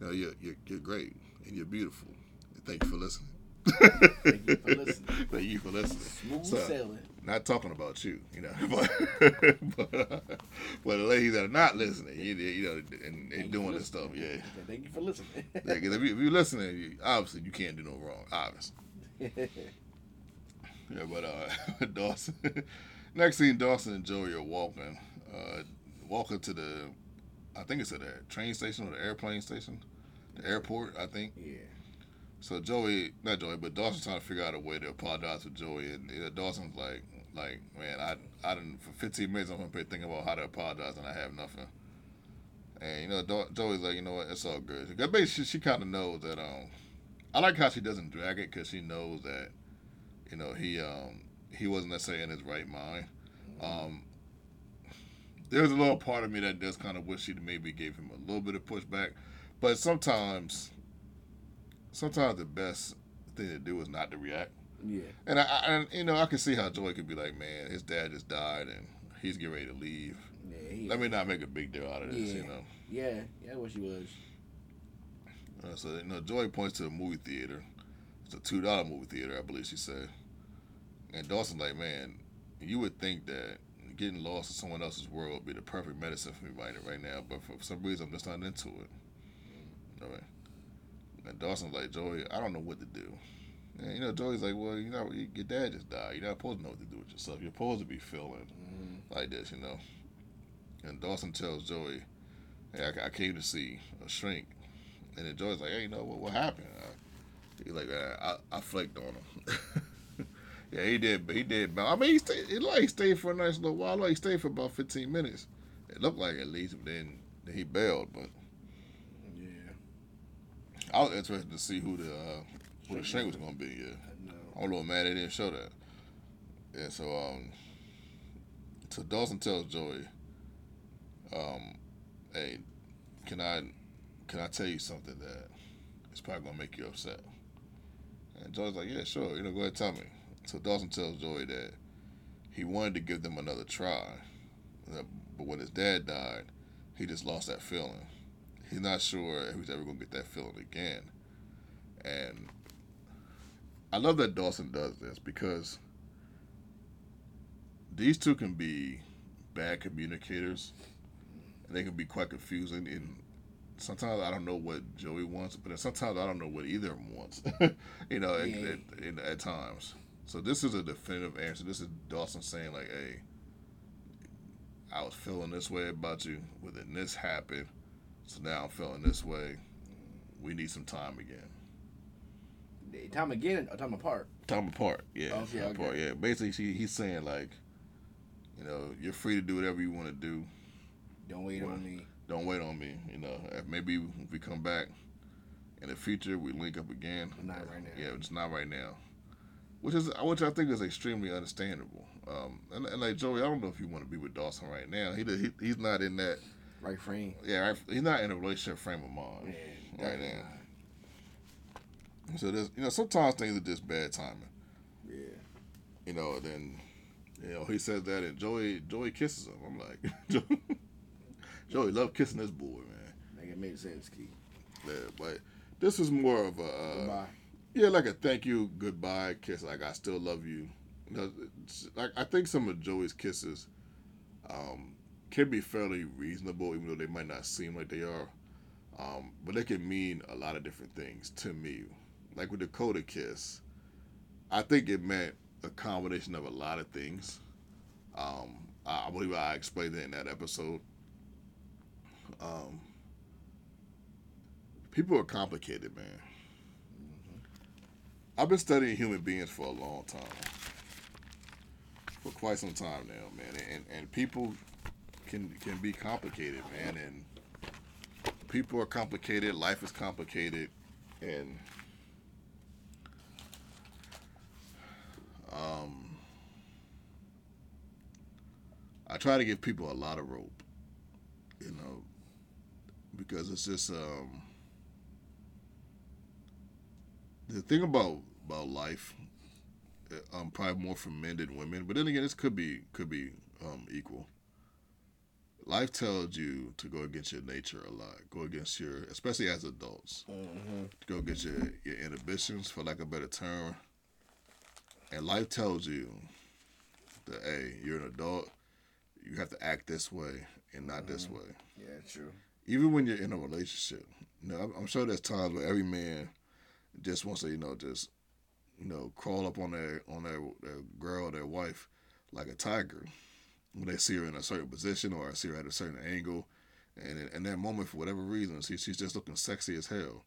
you know you're, you're you're great and you're beautiful. Thank you for listening. Thank you for listening. *laughs* Thank you for listening. Smooth So- sailing. Not talking about you, you know, *laughs* but but, uh, but the ladies that are not listening, you, you know, and, and doing this stuff, yeah. Thank you for listening. *laughs* yeah, if, you, if you're listening, you, obviously you can't do no wrong, obviously. Yeah, but uh, Dawson. Next scene, Dawson and Joey are walking, uh, walking to the, I think it's at the train station or the airplane station, the airport, I think. yeah. So Joey, not Joey, but Dawson's trying to figure out a way to apologize to Joey, and you know, Dawson's like, like, man, I, I didn't for 15 minutes I'm gonna be thinking about how to apologize, and I have nothing. And you know, Do- Joey's like, you know what, it's all good. Basically, she, she kind of knows that. Um, I like how she doesn't drag it because she knows that, you know, he um he wasn't necessarily in his right mind. Um, there's a little part of me that does kind of wish she maybe gave him a little bit of pushback, but sometimes, sometimes the best thing to do is not to react. Yeah. And I, I and, you know, I can see how Joy could be like, man, his dad just died and he's getting ready to leave. Yeah. He, Let me not make a big deal out of this, Yeah. you know. yeah. Yeah. What she was. Uh, so you know, Joy points to a movie theater. It's a two dollar movie theater, I believe she said. And Dawson's like, man, you would think that getting lost in someone else's world would be the perfect medicine for me right, right now, but for some reason I'm just not into it. You know, and Dawson's like, Joey, I don't know what to do. And you know, Joey's like, well, you know, your dad just died. You're not supposed to know what to do with yourself. You're supposed to be feeling Mhm. like this, you know. And Dawson tells Joey, "Hey, I, I came to see a shrink," and then Joey's like, "Hey, you know what? What happened?" Uh, he's like, uh, "I, I flaked on him." *laughs* yeah, he did, he did. I mean, he stayed. It like he stayed for a nice little while. Like he stayed for about fifteen minutes. It looked like at least, but then, then he bailed. But Yeah. I was interested to see who the uh, who the shrink was gonna be. Yeah. I know. I'm a little mad they didn't show that. Yeah, so um, so Dawson tells Joey, um, hey, can I, can I tell you something that is probably gonna make you upset? And Joey's like, yeah, sure, you know, go ahead, tell me. So Dawson tells Joey that he wanted to give them another try, but when his dad died, he just lost that feeling. He's not sure if he's ever gonna get that feeling again, and I love that Dawson does this because these two can be bad communicators and they can be quite confusing and sometimes I don't know what Joey wants, but sometimes I don't know what either of them wants. *laughs* you know, at, Yeah. at, at, at times. So this is a definitive answer. This is Dawson saying like, "Hey, I was feeling this way about you, but then this happened, so now I'm feeling this way. We need some time again." Time again or time apart? Time apart, yeah. Okay, time apart, yeah. Basically, he, he's saying like, you know, you're free to do whatever you want to do. Don't wait Well, on me. Don't wait on me. You know, maybe if we come back in the future, we link up again. Not right now. Yeah, it's not right now. Which is which I think is extremely understandable. Um, and, and like Joey, I don't know if you want to be with Dawson right now. He, he he's not in that. Right frame. Yeah, right, he's not in a relationship frame of mind Yeah. right now. So there's you know sometimes things are just bad timing. Yeah. you know, then you know he says that, and Joey Joey kisses him. I'm like, *laughs* Joey love kissing this boy, man. Make it make sense, Key. Yeah, but this is more of a uh, Goodbye. Yeah, like a thank you, goodbye kiss. Like I still love you. like I think some of Joey's kisses um, can be fairly reasonable, even though they might not seem like they are. Um, but they can mean a lot of different things to me. Like with the Coda kiss, I think it meant a combination of a lot of things. Um, I I believe I explained it in that episode. Um, people are complicated, man. I've been studying human beings for a long time, for quite some time now, man. And and people can can be complicated, man. And people are complicated. Life is complicated, and um, I try to give people a lot of rope, you know, because it's just um, the thing about about life. uh, Um, probably more for men than women, but then again, this could be could be um, equal. Life tells you to go against your nature a lot. Go against your, especially as adults, Mm-hmm. go against your, your inhibitions, for lack of a better term. And life tells you that hey, you're an adult, you have to act this way and not mm-hmm. this way. Yeah, true. Even when you're in a relationship, you know, I'm sure there's times where every man just wants to, you know, just you know, crawl up on their on their, their girl, their wife, like a tiger when they see her in a certain position or see her at a certain angle. And in, in that moment, for whatever reason, she, she's just looking sexy as hell.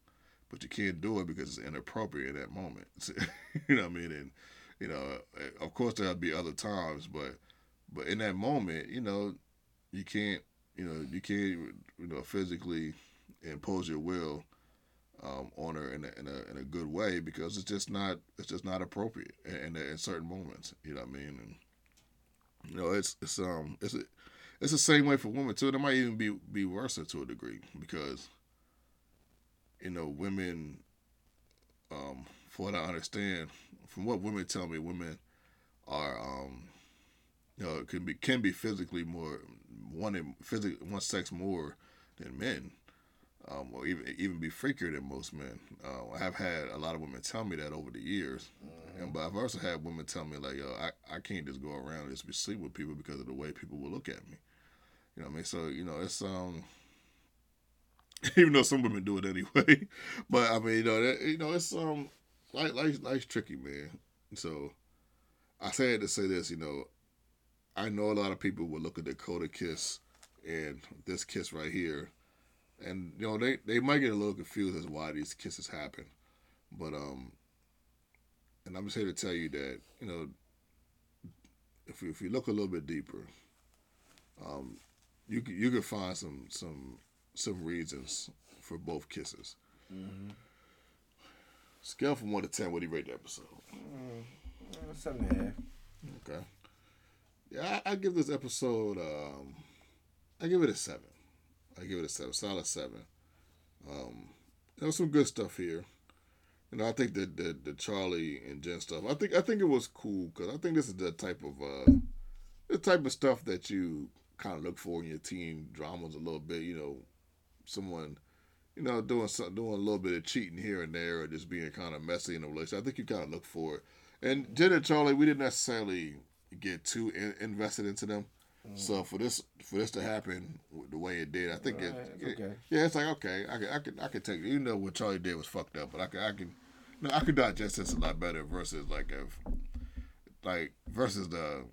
But you can't do it because it's inappropriate at that moment. *laughs* you know what I mean? And, you know, eh, of course, there'll be other times, but but in that moment, you know, you can't, you know, you can't, you know, physically impose your will um, on her in a, in a, in a good way because it's just not it's just not appropriate in, in, in certain moments. You know what I mean? And you know, it's it's um it's a, it's the same way for women too. It might even be be worse to a degree because you know women, um, from what I understand, from what women tell me, women are um, you know can be can be physically more wanting physically want sex more than men. Um, or even even be freakier than most men. Uh, I have had a lot of women tell me that over the years, and but I've also had women tell me like, yo, I, I can't just go around and just be sleep with people because of the way people will look at me. You know what I mean? So, you know, it's um *laughs* even though some women do it anyway. *laughs* but I mean, you know, that, you know, it's um like like life's tricky, man. So I said to say this, you know, I know a lot of people will look at the Dakota kiss and this kiss right here, and you know they they might get a little confused as why these kisses happen, but um and I'm just here to tell you that you know, if you, if you look a little bit deeper, um, you you can find some some some reasons for both kisses. Mm-hmm. Scale from one to ten, what do you rate the episode? Mm, seven and a half. Okay. Yeah, I, I give this episode. Um, I give it a seven. I give it a seven, solid seven. Um, there was some good stuff here. You know, I think that the, the Charlie and Jen stuff. I think I think it was cool because I think this is the type of uh, the type of stuff that you kind of look for in your teen dramas a little bit. You know, someone, you know, doing some, doing a little bit of cheating here and there, or just being kind of messy in a relationship. I think you kind of look for it. And Jen and Charlie, we didn't necessarily get too in, invested into them. So for this for this to happen the way it did, I think right, it, it okay. yeah, it's like okay, I can I can I can take it. You know what Charlie did was fucked up, but I can I can no, I could digest this a lot better versus like if like versus the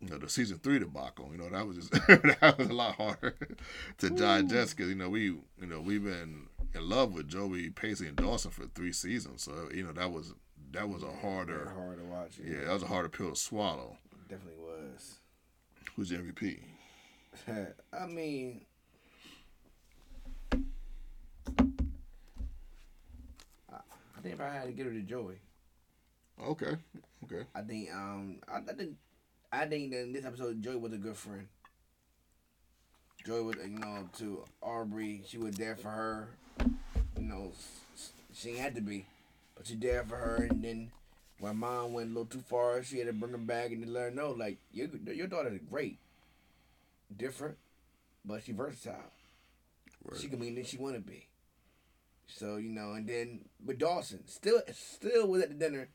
you know the season three debacle. You know that was just *laughs* that was a lot harder *laughs* to digest mm. because you know we you know we've been in love with Joey Pacey and Dawson for three seasons, so you know that was that was a harder hard to watch. Yeah. yeah, that was a harder pill to swallow. definitely was. Who's the MVP? *laughs* I mean, I think if I had to give it to Joey. Okay. Okay. I think um I, I think I think that in this episode Joey was a good friend. Joy was you know to Audrey she was there for her. You know she had to be, but she there for her and then when mom went a little too far, she had to bring her back and let her know, like, your, your daughter is great. Different, but she versatile. Right. She can be anything she want to be. So, you know, and then with Dawson, still still was at the dinner,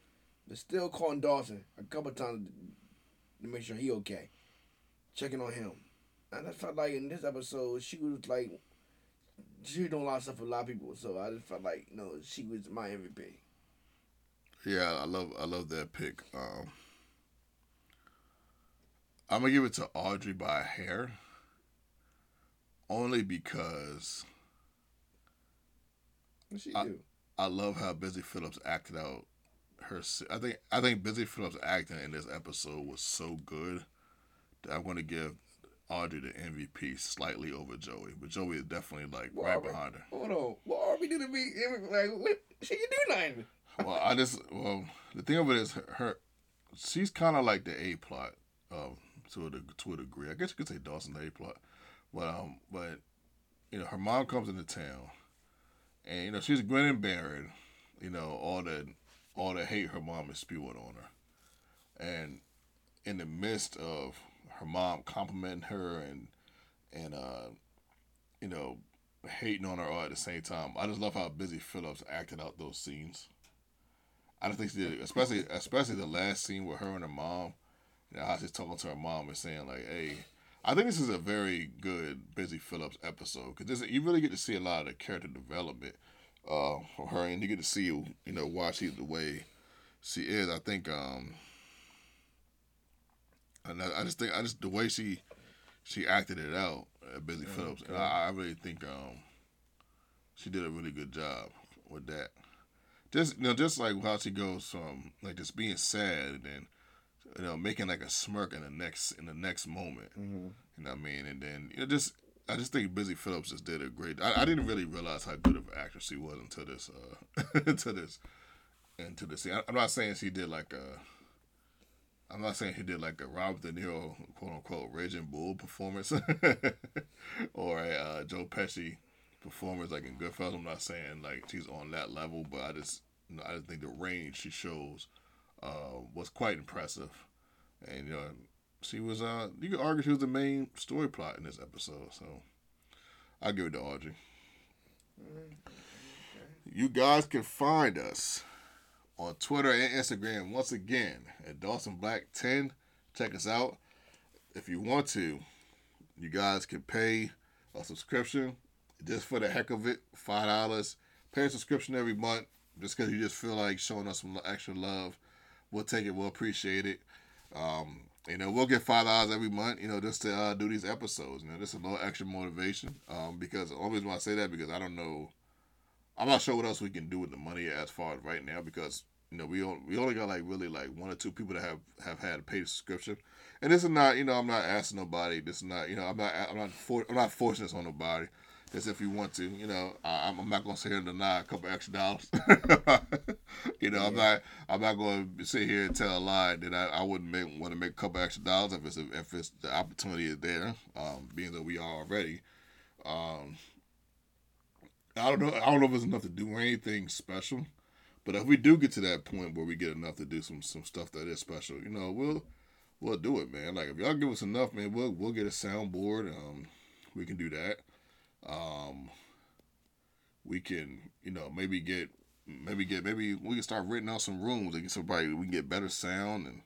but still calling Dawson a couple times to make sure he okay. Checking on him. And I felt like in this episode, she was like, she was doing a lot of stuff for a lot of people. So I just felt like, you know, she was my MVP. Yeah, I love I love that pick. Um, I'm gonna give it to Audrey by a hair, only because. What she I, do? I love how Busy Philipps acted out her. I think I think Busy Philipps acting in this episode was so good that I'm gonna give Audrey the MVP slightly over Joey, but Joey is definitely like well, right Audrey, behind her. Hold on, well Audrey didn't be like what? She can do nothing well, I just well the thing of it is her, her she's kind of like the A plot um, to a to a degree. I guess you could say Dawson's A plot, but um, but you know her mom comes into town, and you know she's grinning bearing, you know all that all the hate her mom is spewing on her, and in the midst of her mom complimenting her and and uh, you know hating on her all at the same time. I just love how Busy Philipps acted out those scenes. I don't think she did, especially especially the last scene with her and her mom, You know, how she's talking to her mom and saying like, "Hey." I think this is a very good Busy Philipps episode because you really get to see a lot of the character development uh, for her, and you get to see you know why she's the way she is. I think, um, and I, I just think I just the way she she acted it out at Busy okay. Philipps, and I, I really think um, she did a really good job with that. Just you know, just like how she goes from like just being sad and then you know making like a smirk in the next in the next moment. Mm-hmm. You know what I mean? And then you know just I just think Busy Philipps just did a great. I, I didn't really realize how good of an actress she was until this uh *laughs* until this into this. I, I'm not saying she did like a. I'm not saying he did like a Robert De Niro quote unquote Raging Bull performance *laughs* or a uh, Joe Pesci performance like in Goodfellas. I'm not saying like she's on that level, but I just you know, I just think the range she shows uh, was quite impressive, and you know she was uh you could argue she was the main story plot in this episode. So I'll give it to Audrey. You guys can find us on Twitter and Instagram once again at Dawson Black 10. Check us out. If you want to, you guys can pay a subscription just for the heck of it, five dollars. Pay a subscription every month just because you just feel like showing us some extra love. We'll take it. We'll appreciate it. Um, you know, we'll get five dollars every month. You know, just to uh, do these episodes. You know, just a little extra motivation. Um, because only reason want to say that because I don't know. I'm not sure what else we can do with the money as far as right now because you know we only, we only got like really like one or two people that have have had a paid subscription, and this is not you know I'm not asking nobody. This is not you know I'm not I'm not for, I'm not forcing this on nobody as if you want to. You know, I, am not gonna sit here and deny a couple extra dollars. *laughs* you know, yeah. I'm not I'm not gonna sit here and tell a lie that I, I wouldn't make, want to make a couple extra dollars if it's a, if it's the opportunity is there. Um, being that we are already. Um, I don't know. I don't know if it's enough to do anything special, but if we do get to that point where we get enough to do some some stuff that is special, you know, we'll we'll do it, man. Like if y'all give us enough, man, we'll we'll get a soundboard. Um, we can do that. Um, we can, you know, maybe get, maybe get, maybe we can start renting out some rooms and get somebody, we can get better sound and,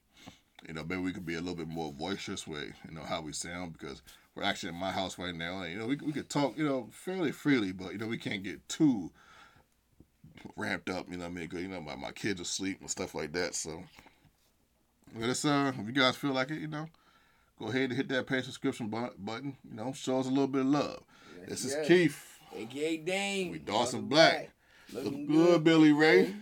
you know, maybe we could be a little bit more boisterous with, you know, how we sound because we're actually in my house right now and, you know, we, we could talk, you know, fairly freely, but, you know, we can't get too ramped up, you know I mean? Cause, you know, my, my kids are asleep and stuff like that. So, let us, uh, if you guys feel like it, you know, go ahead and hit that pay subscription button, you know, show us a little bit of love. This is Keith. AKA Dane. We Dawson Black. Black. Looking good, Billy Ray.